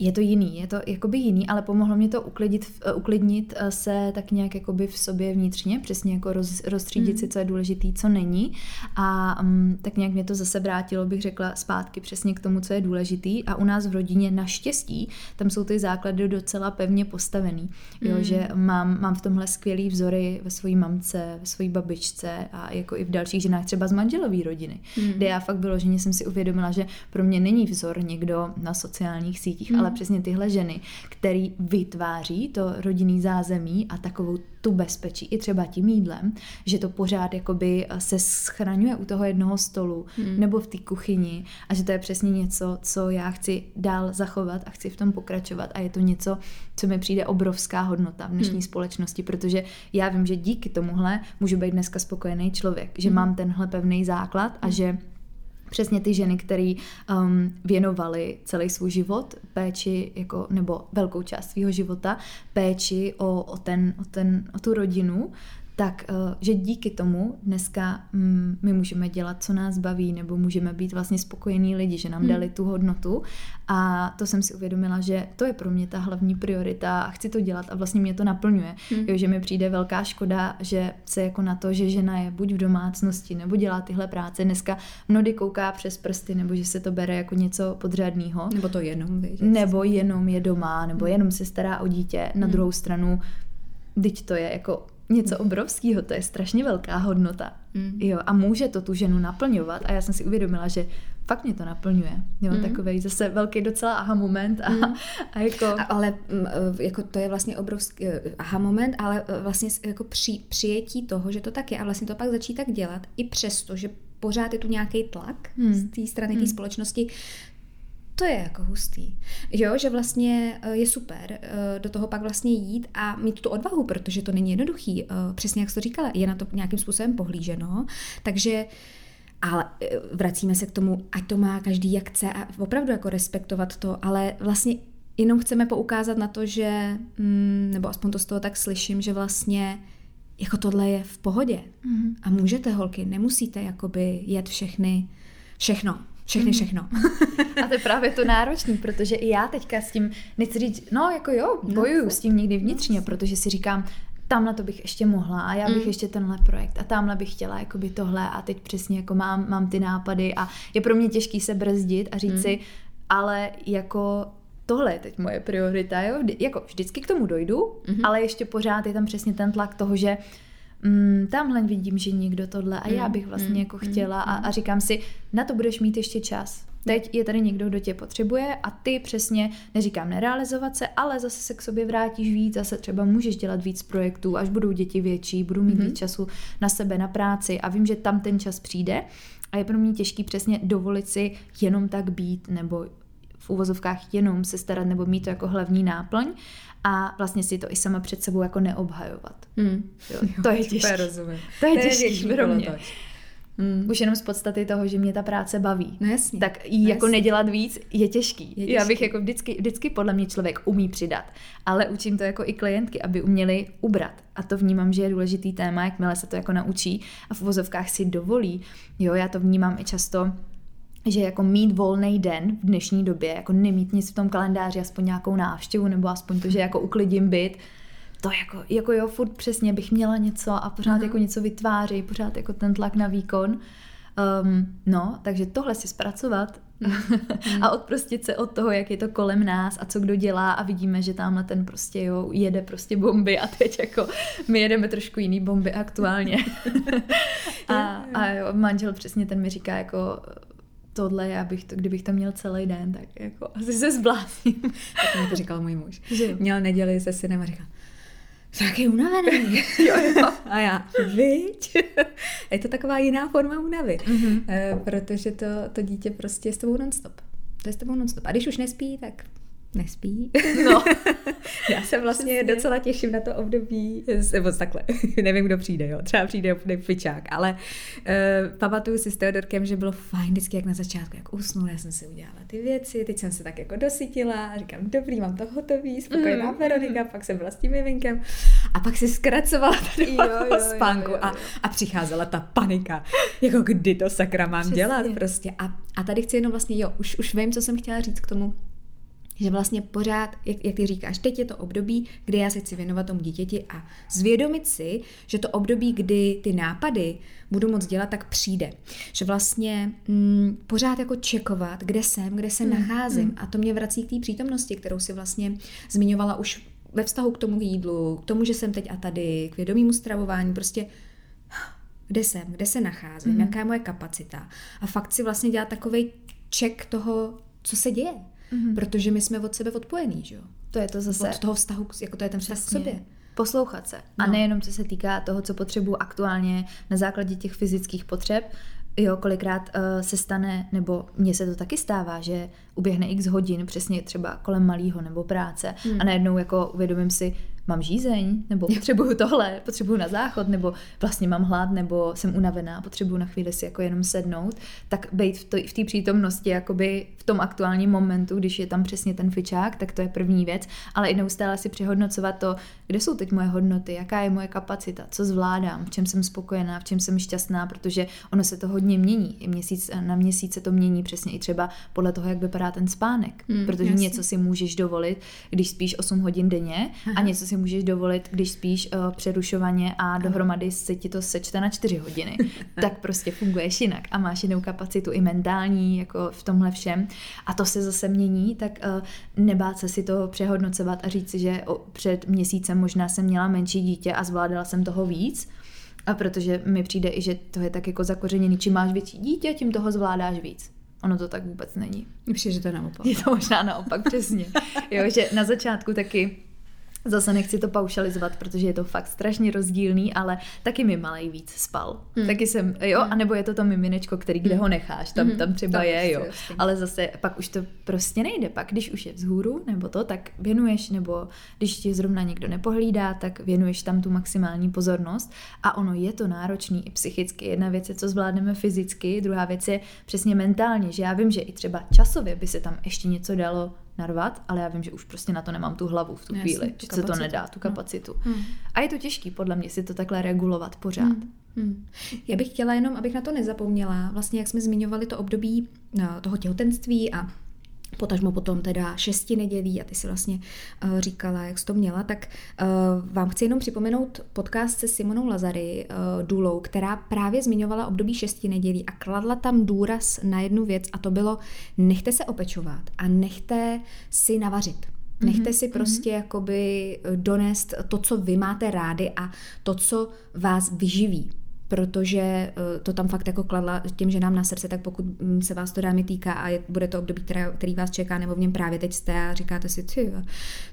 je to jiný, je to jakoby jiný, ale pomohlo mě to uklidit, uh, uklidnit uh, se tak nějak jakoby v sobě vnitřně, přesně jako roz, rozstřídit mm. si, co je důležitý, co není a um, tak nějak mě to zase vrátilo, bych řekla, zpátky přesně k tomu, co je důležitý a u nás v rodině naštěstí tam jsou ty základy docela pevně postavený, jo, mm. že mám, mám v tomhle skvělý vzory ve své mamce, ve své babičce a jako i v dalších ženách, třeba z manželové rodiny, mm. kde já fakt bylo, že jsem si uvědomila, že pro mě není vzor někdo na sociálních sítích, mm. ale přesně tyhle ženy, který vytváří to rodinný zázemí a takovou tu bezpečí i třeba tím jídlem, že to pořád jakoby se schraňuje u toho jednoho stolu hmm. nebo v té kuchyni a že to je přesně něco, co já chci dál zachovat a chci v tom pokračovat a je to něco, co mi přijde obrovská hodnota v dnešní hmm. společnosti, protože já vím, že díky tomuhle můžu být dneska spokojený člověk, že hmm. mám tenhle pevný základ a hmm. že přesně ty ženy, které um, věnovaly celý svůj život péči, jako, nebo velkou část svého života, péči o, o, ten, o, ten, o tu rodinu, tak eh, že díky tomu dneska mm, my můžeme dělat, co nás baví, nebo můžeme být vlastně spokojení lidi, že nám hmm. dali tu hodnotu a to jsem si uvědomila, že to je pro mě ta hlavní priorita a chci to dělat a vlastně mě to naplňuje. Hmm. Jo, že mi přijde velká škoda, že se jako na to, že žena je buď v domácnosti nebo dělá tyhle práce, dneska mnody kouká přes prsty, nebo že se to bere jako něco podřadného. Nebo to jenom, vědět. Nebo jenom je doma, nebo hmm. jenom se stará o dítě. Na hmm. druhou stranu, teď to je jako něco obrovského, to je strašně velká hodnota. Mm. Jo, a může to tu ženu naplňovat a já jsem si uvědomila, že fakt mě to naplňuje. Jo, mm. takový zase velký docela aha moment a, mm. a jako... A, ale mm, e, jako to je vlastně obrovský e, aha moment, ale e, vlastně jako při, přijetí toho, že to tak je a vlastně to pak začít tak dělat i přesto, že pořád je tu nějaký tlak mm. z té strany té společnosti, to je jako hustý. Jo, že vlastně eh, je super eh, do toho pak vlastně jít a mít tu odvahu, protože to není jednoduchý. Eh, přesně jak jsi to říkala, je na to nějakým způsobem pohlíženo. Takže ale vracíme se k tomu, ať to má každý jak chce a opravdu jako respektovat to, ale vlastně jenom chceme poukázat na to, že, mm, nebo aspoň to z toho tak slyším, že vlastně jako tohle je v pohodě. Mm-hmm. A můžete, holky, nemusíte jakoby jet všechny, všechno všechny mhm. všechno. A to je právě to náročný, protože i já teďka s tím, nechci říct, no jako jo, no, bojuju no, s tím někdy vnitřně, no, protože si říkám, tam na to bych ještě mohla a já bych mm. ještě tenhle projekt a tamhle bych chtěla jakoby tohle a teď přesně jako mám, mám ty nápady a je pro mě těžký se brzdit a říct mm. si, ale jako tohle je teď moje priorita, jo, Vždy, jako vždycky k tomu dojdu, mm-hmm. ale ještě pořád je tam přesně ten tlak toho, že mm, tamhle vidím, že někdo tohle a já mm, bych vlastně mm, jako mm, chtěla a, a říkám si, na to budeš mít ještě čas. Teď je tady někdo, kdo tě potřebuje a ty přesně, neříkám nerealizovat se, ale zase se k sobě vrátíš víc, zase třeba můžeš dělat víc projektů, až budou děti větší, budu mít mm-hmm. víc času na sebe, na práci a vím, že tam ten čas přijde a je pro mě těžký přesně dovolit si jenom tak být nebo v uvozovkách jenom se starat nebo mít to jako hlavní náplň a vlastně si to i sama před sebou jako neobhajovat. Hmm. Jo, [LAUGHS] to je těžké. To je těžké pro mě. Hmm. Už jenom z podstaty toho, že mě ta práce baví. No jasně. Tak no jako jasně. nedělat víc je těžký. je těžký. Já bych jako vždycky, vždycky podle mě člověk umí přidat. Ale učím to jako i klientky, aby uměli ubrat. A to vnímám, že je důležitý téma, jakmile se to jako naučí a v uvozovkách si dovolí. Jo, já to vnímám i často že jako mít volný den v dnešní době, jako nemít nic v tom kalendáři, aspoň nějakou návštěvu, nebo aspoň to, že jako uklidím byt, to jako, jako jo, furt přesně bych měla něco a pořád uh-huh. jako něco vytváří, pořád jako ten tlak na výkon. Um, no, takže tohle si zpracovat mm. [LAUGHS] a odprostit se od toho, jak je to kolem nás a co kdo dělá a vidíme, že tamhle ten prostě jo, jede prostě bomby a teď jako my jedeme trošku jiný bomby aktuálně. [LAUGHS] [LAUGHS] a, a jo, manžel přesně ten mi říká jako tohle, já bych to, kdybych to měl celý den, tak jako asi se zblázním. tak mi to říkal můj muž. Že měl neděli se synem a říkal, je unavený. [LAUGHS] jo, jo. A já, viď? [LAUGHS] je to taková jiná forma únavy, mm-hmm. e, protože to, to dítě prostě je s tebou nonstop. To je s tebou nonstop. A když už nespí, tak nespí. No. [LAUGHS] Já se vlastně Přesně. docela těším na to období, nebo takhle, [LAUGHS] nevím, kdo přijde, jo, třeba přijde úplně fičák, ale uh, pamatuju si s Teodorkem, že bylo fajn vždycky, jak na začátku, jak usnul, já jsem si udělala ty věci, teď jsem se tak jako dosytila, říkám, dobrý, mám to hotový, spokojená mm. Veronika, pak jsem byla s tím miminkem a pak si zkracovala tady jo, jo, spánku jo, jo, jo. A, a přicházela ta panika, jako kdy to sakra mám Přesně. dělat prostě a, a tady chci jenom vlastně, jo, už, už vím, co jsem chtěla říct k tomu, že vlastně pořád, jak, jak ty říkáš, teď je to období, kdy já se chci věnovat tomu dítěti a zvědomit si, že to období, kdy ty nápady budu moc dělat, tak přijde. Že vlastně mm, pořád jako čekovat, kde jsem, kde se mm, nacházím. Mm. A to mě vrací k té přítomnosti, kterou si vlastně zmiňovala už ve vztahu k tomu jídlu, k tomu, že jsem teď a tady, k vědomému stravování, prostě kde jsem, kde se nacházím, mm. jaká je moje kapacita. A fakt si vlastně dělat takový ček toho, co se děje. Mm-hmm. Protože my jsme od sebe odpojení, že jo? To je to zase. Od toho vztahu, jako to je ten vztah k sobě. Poslouchat se. No. A nejenom co se týká toho, co potřebuji aktuálně na základě těch fyzických potřeb, Jo, kolikrát uh, se stane, nebo mně se to taky stává, že uběhne x hodin přesně třeba kolem malého nebo práce hmm. a najednou jako uvědomím si, mám žízeň, nebo potřebuju tohle, potřebuju na záchod, nebo vlastně mám hlad, nebo jsem unavená, potřebuju na chvíli si jako jenom sednout, tak být v té přítomnosti, jakoby v tom aktuálním momentu, když je tam přesně ten fičák, tak to je první věc, ale i neustále si přehodnocovat to, kde jsou teď moje hodnoty, jaká je moje kapacita, co zvládám, v čem jsem spokojená, v čem jsem šťastná, protože ono se to hodně mění. I měsíc na měsíc se to mění přesně i třeba podle toho, jak vypadá ten spánek, hmm, protože jasný. něco si můžeš dovolit, když spíš 8 hodin denně a něco si můžeš dovolit, když spíš uh, přerušovaně a dohromady se ti to sečte na čtyři hodiny. [LAUGHS] tak prostě funguješ jinak a máš jinou kapacitu i mentální, jako v tomhle všem. A to se zase mění, tak uh, nebát se si to přehodnocovat a říct si, že o, před měsícem možná jsem měla menší dítě a zvládala jsem toho víc. A protože mi přijde i, že to je tak jako zakořeněný, čím máš větší dítě, tím toho zvládáš víc. Ono to tak vůbec není. Myslím, že to je naopak. Je to možná naopak, přesně. jo, že na začátku taky Zase nechci to paušalizovat, protože je to fakt strašně rozdílný, ale taky mi malej víc spal. Hmm. Taky jsem, jo, hmm. anebo je to to miminečko, který kde hmm. ho necháš, tam, hmm. tam třeba to je, jo. Jasný. Ale zase pak už to prostě nejde. Pak, když už je vzhůru, nebo to, tak věnuješ, nebo když ti zrovna někdo nepohlídá, tak věnuješ tam tu maximální pozornost. A ono je to náročný i psychicky. Jedna věc je, co zvládneme fyzicky, druhá věc je přesně mentálně, že já vím, že i třeba časově by se tam ještě něco dalo narvat, ale já vím, že už prostě na to nemám tu hlavu v tu Jasně, chvíli, že se to nedá, tu no. kapacitu. Hmm. A je to těžký podle mě si to takhle regulovat pořád. Hmm. Hmm. Já bych chtěla jenom, abych na to nezapomněla, vlastně jak jsme zmiňovali to období no, toho těhotenství a potažmo potom teda šesti nedělí a ty si vlastně uh, říkala, jak jsi to měla, tak uh, vám chci jenom připomenout podcast se Simonou Lazary, uh, Důlou, která právě zmiňovala období šesti nedělí a kladla tam důraz na jednu věc a to bylo nechte se opečovat a nechte si navařit. Nechte si mhm, prostě mm-hmm. jakoby donést to, co vy máte rádi a to, co vás vyživí protože eh, to tam fakt jako kladla tím, že nám na srdce, tak pokud mm, se vás to dámy týká a je, bude to období, které, který vás čeká, nebo v něm právě teď jste a říkáte si, ty,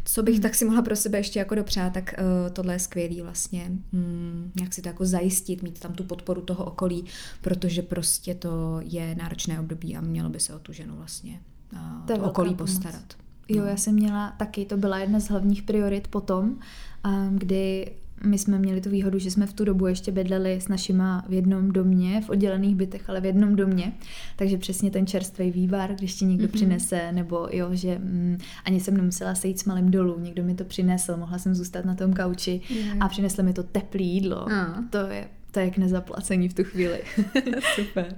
co bych hmm. tak si mohla pro sebe ještě jako dopřát, tak uh, tohle je skvělý vlastně, hmm, jak si to jako zajistit, mít tam tu podporu toho okolí, protože prostě to je náročné období a mělo by se o tu ženu vlastně uh, to, to okolí pomoc. postarat. Jo, no. já jsem měla taky, to byla jedna z hlavních priorit potom, um, kdy my jsme měli tu výhodu, že jsme v tu dobu ještě bydleli s našima v jednom domě, v oddělených bytech, ale v jednom domě. Takže přesně ten čerstvý vývar, když ti někdo mm-hmm. přinese, nebo jo, že mm, ani jsem nemusela sejít s malým dolů, někdo mi to přinesl, mohla jsem zůstat na tom kauči mm. a přinesl mi to teplé jídlo. Mm. To je to je k nezaplacení v tu chvíli. [LAUGHS] Super.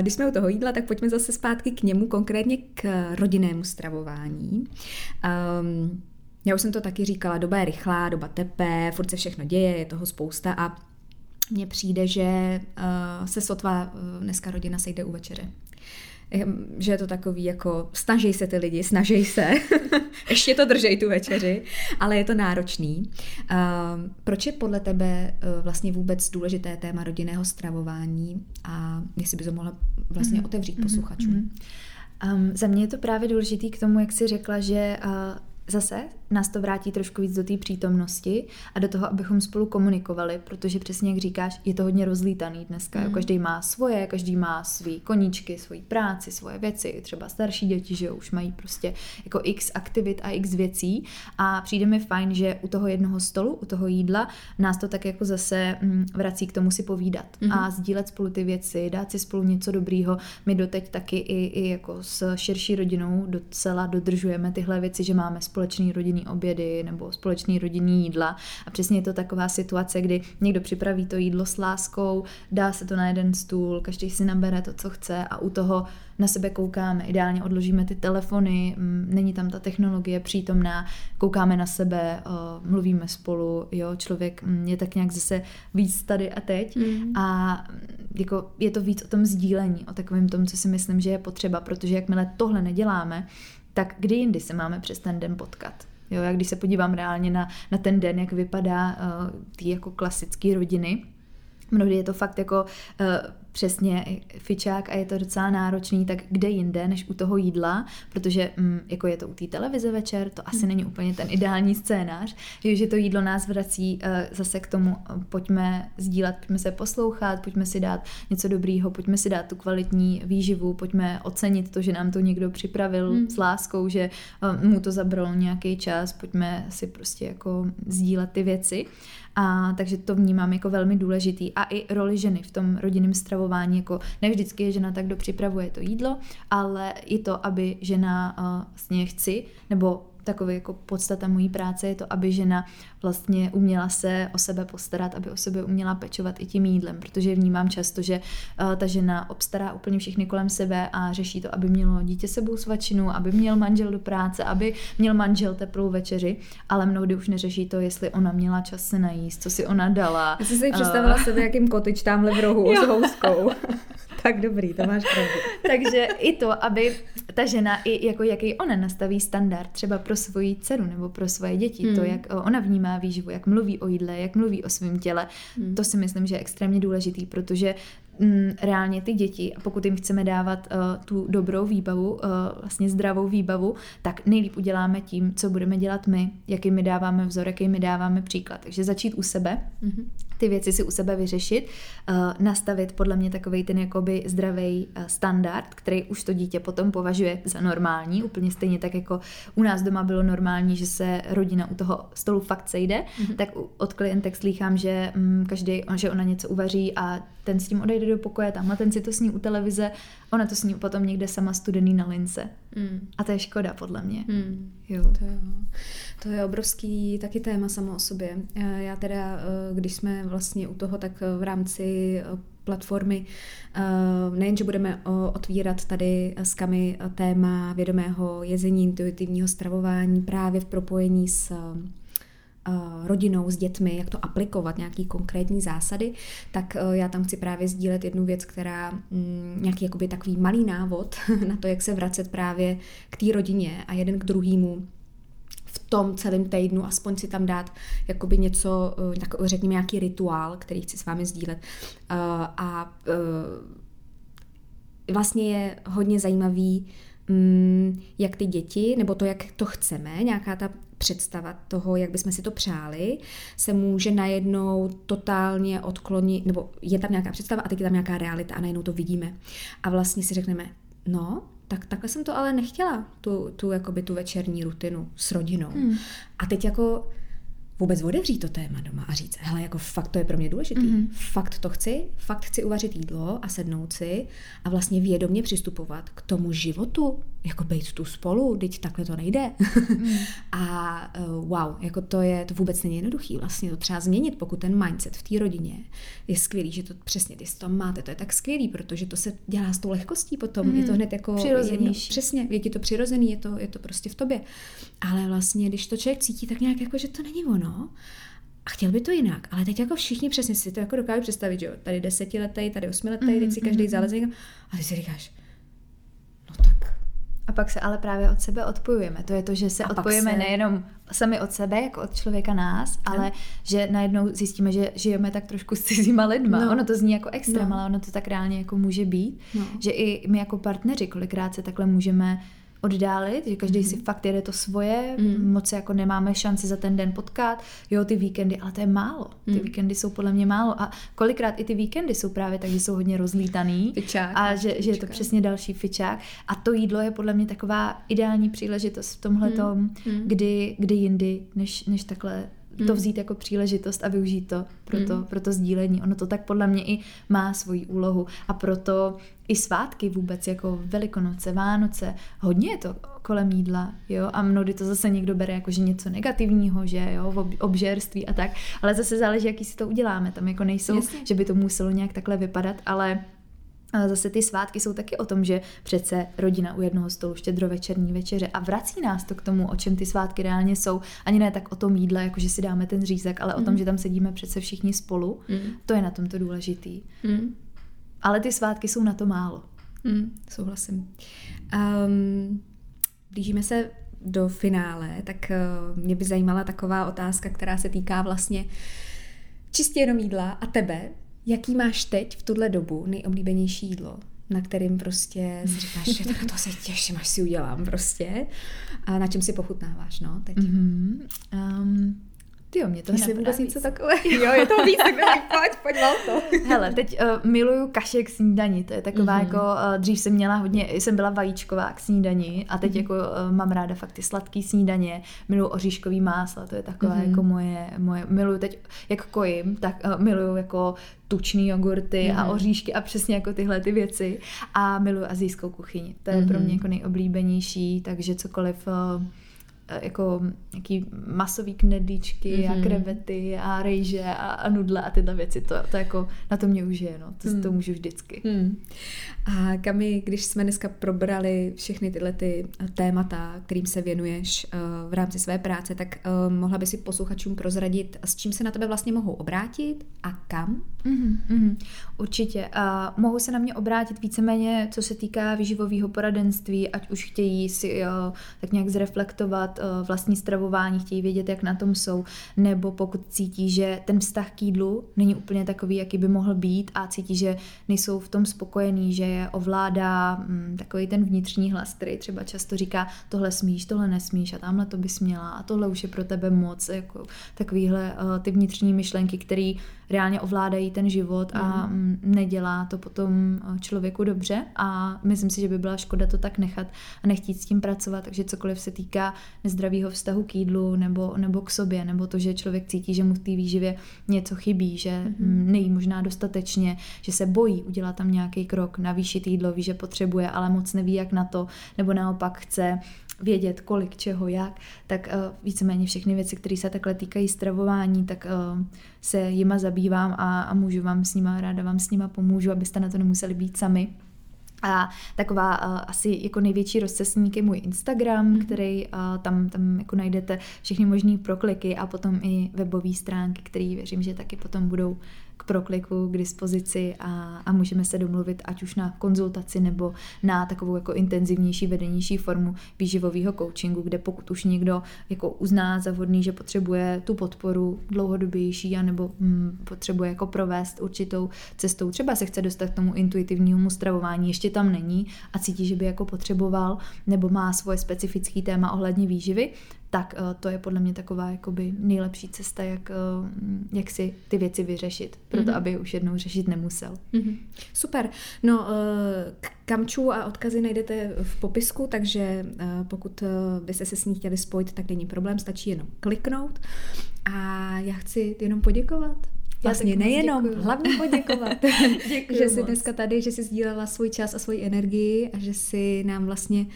Když jsme u toho jídla, tak pojďme zase zpátky k němu, konkrétně k rodinnému stravování. Um, já už jsem to taky říkala, doba je rychlá, doba tepe, furt se všechno děje, je toho spousta a mně přijde, že uh, se sotva uh, dneska rodina sejde u večeře. Že je to takový jako snaží se ty lidi, snaží se, [LAUGHS] ještě to držej tu večeři, ale je to náročný. Uh, proč je podle tebe uh, vlastně vůbec důležité téma rodinného stravování a jestli bys to mohla vlastně mm-hmm. otevřít posluchačům? Mm-hmm. Um, za mě je to právě důležitý k tomu, jak jsi řekla, že uh, zase nás to vrátí trošku víc do té přítomnosti a do toho, abychom spolu komunikovali, protože přesně jak říkáš, je to hodně rozlítaný dneska. Mm. Každý má svoje, každý má svý koníčky, svoji práci, svoje věci. Třeba starší děti, že už mají prostě jako x aktivit a x věcí a přijde mi fajn, že u toho jednoho stolu, u toho jídla nás to tak jako zase mm, vrací k tomu si povídat mm. a sdílet spolu ty věci, dát si spolu něco dobrýho. My doteď taky i, i jako s širší rodinou docela dodržujeme tyhle věci, že máme společný rodinný obědy nebo společný rodinný jídla a přesně je to taková situace, kdy někdo připraví to jídlo s láskou, dá se to na jeden stůl, každý si nabere to, co chce a u toho na sebe koukáme, ideálně odložíme ty telefony, mm, není tam ta technologie přítomná, koukáme na sebe, mluvíme spolu, jo, člověk mm, je tak nějak zase víc tady a teď mm. a jako je to víc o tom sdílení, o takovém tom, co si myslím, že je potřeba, protože jakmile tohle neděláme, tak kdy jindy se máme přes ten den potkat? Jo, jak když se podívám reálně na, na ten den, jak vypadá uh, ty jako klasické rodiny, Mnohdy je to fakt jako uh, přesně fičák a je to docela náročný, tak kde jinde než u toho jídla, protože mm, jako je to u té televize večer, to asi hmm. není úplně ten ideální scénář, že to jídlo nás vrací uh, zase k tomu, uh, pojďme sdílet, pojďme se poslouchat, pojďme si dát něco dobrýho, pojďme si dát tu kvalitní výživu, pojďme ocenit to, že nám to někdo připravil hmm. s láskou, že uh, mu to zabralo nějaký čas, pojďme si prostě jako sdílet ty věci. A takže to vnímám jako velmi důležitý. A i roli ženy v tom rodinném stravování, jako ne vždycky je žena tak, kdo připravuje to jídlo, ale i to, aby žena uh, chci, nebo takový jako podstata mojí práce je to, aby žena vlastně uměla se o sebe postarat, aby o sebe uměla pečovat i tím jídlem, protože vnímám často, že uh, ta žena obstará úplně všechny kolem sebe a řeší to, aby mělo dítě sebou svačinu, aby měl manžel do práce, aby měl manžel teplou večeři, ale mnohdy už neřeší to, jestli ona měla čas se najíst, co si ona dala. Já jsem si představila uh, sebe, jakým kotyč tamhle v rohu s houskou. [LAUGHS] tak dobrý, to máš pravdu. [LAUGHS] Takže i to, aby ta žena, i jako jaký ona nastaví standard třeba pro svoji dceru nebo pro svoje děti, hmm. to, jak ona vnímá výživu, jak mluví o jídle, jak mluví o svém těle, hmm. to si myslím, že je extrémně důležitý, protože mm, reálně ty děti, a pokud jim chceme dávat uh, tu dobrou výbavu, uh, vlastně zdravou výbavu, tak nejlíp uděláme tím, co budeme dělat my, jaký my dáváme vzor, jaký my dáváme příklad. Takže začít u sebe, mm-hmm. Ty věci si u sebe vyřešit, uh, nastavit podle mě takový ten jakoby zdravý uh, standard, který už to dítě potom považuje za normální, úplně stejně tak jako u nás doma bylo normální, že se rodina u toho stolu fakt sejde, mm-hmm. tak od klientek slýchám, že um, každý, že ona něco uvaří a ten s tím odejde do pokoje, tamhle ten si to sní u televize, ona to sní potom někde sama studený na lince. Mm. A to je škoda, podle mě. Mm. Jo. To, jo. to je obrovský taky téma samo o sobě. Já teda, eh, když jsme vlastně u toho, tak v rámci eh, platformy. Eh, nejen, že budeme otvírat tady s Kami téma vědomého jezení, intuitivního stravování právě v propojení s rodinou, s dětmi, jak to aplikovat, nějaký konkrétní zásady, tak e, já tam chci právě sdílet jednu věc, která mm, nějaký jakoby takový malý návod [LAUGHS] na to, jak se vracet právě k té rodině a jeden k druhému v tom celém týdnu, aspoň si tam dát jakoby něco, e, tak řekněme nějaký rituál, který chci s vámi sdílet. E, a vlastně je hodně zajímavý, mm, jak ty děti, nebo to, jak to chceme, nějaká ta představa toho, jak bychom si to přáli, se může najednou totálně odklonit, nebo je tam nějaká představa a teď je tam nějaká realita a najednou to vidíme. A vlastně si řekneme, no, tak takhle jsem to ale nechtěla, tu, tu, jakoby tu večerní rutinu s rodinou. Hmm. A teď jako vůbec otevřít to téma doma a říct, hele, jako fakt to je pro mě důležitý, mm-hmm. fakt to chci, fakt chci uvařit jídlo a sednout si a vlastně vědomě přistupovat k tomu životu, jako být tu spolu, teď takhle to nejde. Mm. [LAUGHS] a uh, wow, jako to je, to vůbec není jednoduchý vlastně to třeba změnit, pokud ten mindset v té rodině je skvělý, že to přesně ty to máte, to je tak skvělý, protože to se dělá s tou lehkostí potom, mm. je to hned jako jedno, přesně, je ti to přirozený, je to, je to prostě v tobě. Ale vlastně, když to člověk cítí, tak nějak jako, že to není ono, a chtěl by to jinak, ale teď jako všichni přesně si to jako dokážu představit, že jo, tady desetiletý, tady osmiletý, mm, teď si každý mm, zaleze a ty si říkáš, no tak a pak se ale právě od sebe odpojujeme. To je to, že se a odpojíme se... nejenom sami od sebe, jako od člověka nás, no. ale že najednou zjistíme, že žijeme tak trošku s cizíma lidma. No. Ono to zní jako extrém, no. ale ono to tak reálně jako může být. No. Že i my jako partneři kolikrát se takhle můžeme oddálit, že každý mm. si fakt jede to svoje, mm. moc jako nemáme šanci za ten den potkat, jo, ty víkendy, ale to je málo. Ty mm. víkendy jsou podle mě málo a kolikrát i ty víkendy jsou právě tak, že jsou hodně rozlítaný fičák, a že, že je to přesně další fičák a to jídlo je podle mě taková ideální příležitost v tomhle tom, mm. kdy, kdy jindy, než, než takhle to hmm. vzít jako příležitost a využít to pro, to mm. pro to sdílení. Ono to tak podle mě i má svoji úlohu a proto i svátky vůbec, jako Velikonoce, Vánoce, hodně je to kolem jídla, jo, a mnohdy to zase někdo bere jako, že něco negativního, že jo, obžerství a tak, ale zase záleží, jaký si to uděláme, tam jako nejsou, Jasně. že by to muselo nějak takhle vypadat, ale ale zase ty svátky jsou taky o tom, že přece rodina u jednoho stolu, štědrovečerní večeře a vrací nás to k tomu, o čem ty svátky reálně jsou. Ani ne tak o tom jídle, jako že si dáme ten řízek, ale mm. o tom, mhm. že tam sedíme přece všichni spolu. Mm. To je na tom to důležitý. Mm. Ale ty svátky jsou na to málo. Mm, souhlasím. Um, blížíme se do finále, tak uh, mě by zajímala taková otázka, která se týká vlastně čistě jenom jídla a tebe. Jaký máš teď v tuhle dobu nejoblíbenější jídlo? na kterým prostě si říkáš, že tak to se těším, až si udělám prostě. A na čem si pochutnáváš, no, teď? Mm-hmm. Um, ty jo, mě to Jestli vůbec něco takového. [LAUGHS] Jo, je to víc, [LAUGHS] tak pojď, pojď to. [LAUGHS] Hele, teď uh, miluju kaše k snídani, to je taková mm-hmm. jako, uh, dřív jsem měla hodně, jsem byla vajíčková k snídani a teď mm-hmm. jako uh, mám ráda fakt ty sladký snídaně, miluju oříškový másla, to je taková mm-hmm. jako moje, moje, miluju teď, jak kojím, tak uh, miluju jako tučný jogurty mm-hmm. a mhm. oříšky a přesně jako tyhle ty věci a miluju azijskou kuchyni, to je mm-hmm. pro mě jako nejoblíbenější, takže cokoliv uh, jako nějaký masový knedlíčky mm-hmm. a mhm. krevety a rejže a, a nudle a tyhle věci. To, to jako na to mě užije, no. To, mm. to můžu vždycky. Mm. A Kami, když jsme dneska probrali všechny tyhle ty eh, témata, kterým se věnuješ uh, v rámci své práce, tak uh, mohla by si posluchačům prozradit, s čím se na tebe vlastně mohou obrátit a kam? Mm-hmm, mm-hmm. Určitě. Uh, mohou se na mě obrátit víceméně, co se týká výživového poradenství, ať už chtějí si uh, tak nějak zreflektovat uh, vlastní stravování, chtějí vědět, jak na tom jsou, nebo pokud cítí, že ten vztah k jídlu není úplně takový, jaký by mohl být a cítí, že nejsou v tom spokojení, že je ovládá um, takový ten vnitřní hlas, který třeba často říká, tohle smíš, tohle nesmíš a tamhle to bys měla a tohle už je pro tebe moc, jako takovýhle uh, ty vnitřní myšlenky, které reálně ovládají ten život a mm. nedělá to potom eh, člověku dobře a myslím si, že by byla škoda to tak nechat a nechtít s tím pracovat, takže cokoliv se týká nezdravého vztahu k jídlu nebo, nebo k sobě, nebo to, že člověk cítí, že mu v té výživě něco chybí, že mm. nejí možná dostatečně, že se bojí udělat tam nějaký krok, navýšit jídlo, ví, že potřebuje, ale moc neví, jak na to, nebo naopak chce vědět, kolik, čeho, jak, tak uh, víceméně všechny věci, které se takhle týkají stravování, tak uh, se jima zabývám a, a můžu vám s nima, ráda vám s nima pomůžu, abyste na to nemuseli být sami. A taková uh, asi jako největší rozcesník je můj Instagram, mm. který uh, tam, tam jako najdete všechny možné prokliky a potom i webové stránky, které věřím, že taky potom budou prokliku k dispozici a, a můžeme se domluvit ať už na konzultaci nebo na takovou jako intenzivnější, vedenější formu výživového coachingu, kde pokud už někdo jako uzná za vhodný, že potřebuje tu podporu dlouhodobější anebo hm, potřebuje jako provést určitou cestou, třeba se chce dostat k tomu intuitivnímu stravování, ještě tam není a cítí, že by jako potřeboval nebo má svoje specifické téma ohledně výživy, tak uh, to je podle mě taková jakoby nejlepší cesta, jak, uh, jak si ty věci vyřešit, proto mm-hmm. aby už jednou řešit nemusel. Mm-hmm. Super. No, uh, kamčů a odkazy najdete v popisku, takže pokud byste se s ní chtěli spojit, tak není problém, stačí jenom kliknout. A já chci jenom poděkovat Vlastně nejenom, děkuju. hlavně poděkovat, [LAUGHS] [LAUGHS] že jsi moc. dneska tady, že jsi sdílela svůj čas a svoji energii a že si nám vlastně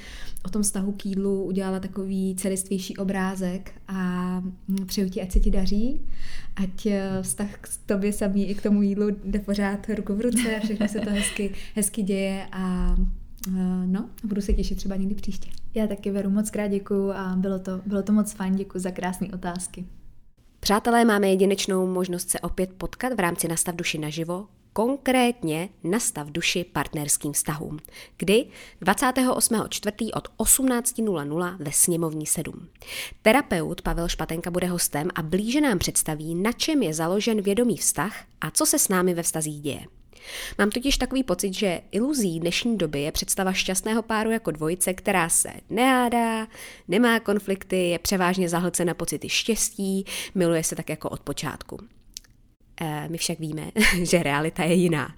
o tom vztahu k jídlu udělala takový celistvější obrázek a přeju ti, ať se ti daří, ať eh, vztah k tobě samý i k tomu jídlu jde pořád ruku v ruce a [LAUGHS] všechno se to hezky, hezky děje a eh, no, budu se těšit třeba někdy příště. Já taky Veru moc krát děkuju a bylo to, bylo to moc fajn, děkuji za krásné otázky. Přátelé, máme jedinečnou možnost se opět potkat v rámci Nastav duši naživo, konkrétně Nastav duši partnerským vztahům, kdy 28.4. od 18.00 ve sněmovní 7. Terapeut Pavel Špatenka bude hostem a blíže nám představí, na čem je založen vědomý vztah a co se s námi ve vztazích děje. Mám totiž takový pocit, že iluzí dnešní doby je představa šťastného páru jako dvojice, která se nehádá, nemá konflikty, je převážně zahlcena pocity štěstí, miluje se tak jako od počátku. E, my však víme, [LAUGHS] že realita je jiná.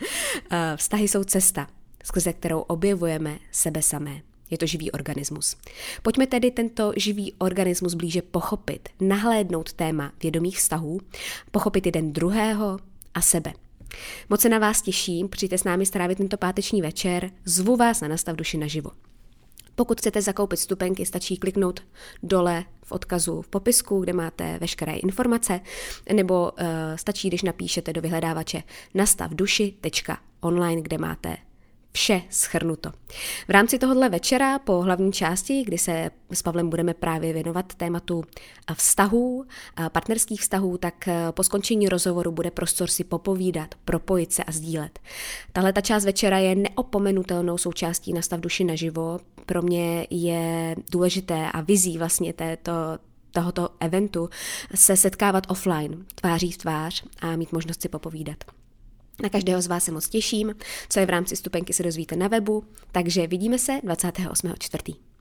E, vztahy jsou cesta, skrze kterou objevujeme sebe samé. Je to živý organismus. Pojďme tedy tento živý organismus blíže pochopit, nahlédnout téma vědomých vztahů, pochopit jeden druhého a sebe. Moc se na vás těším, přijďte s námi strávit tento páteční večer, zvu vás na Nastav duši naživo. Pokud chcete zakoupit stupenky, stačí kliknout dole v odkazu v popisku, kde máte veškeré informace, nebo uh, stačí, když napíšete do vyhledávače nastavduši.online, kde máte vše schrnuto. V rámci tohohle večera po hlavní části, kdy se s Pavlem budeme právě věnovat tématu vztahů, partnerských vztahů, tak eh, po skončení rozhovoru bude prostor si popovídat, propojit se a sdílet. Tahle ta část večera je neopomenutelnou součástí Nastav duši naživo. Pro mě je důležité a vizí vlastně této, tohoto eventu se setkávat offline, tváří v tvář a mít možnost si popovídat. Na každého z vás se moc těším, co je v rámci stupenky se dozvíte na webu, takže vidíme se 28.4.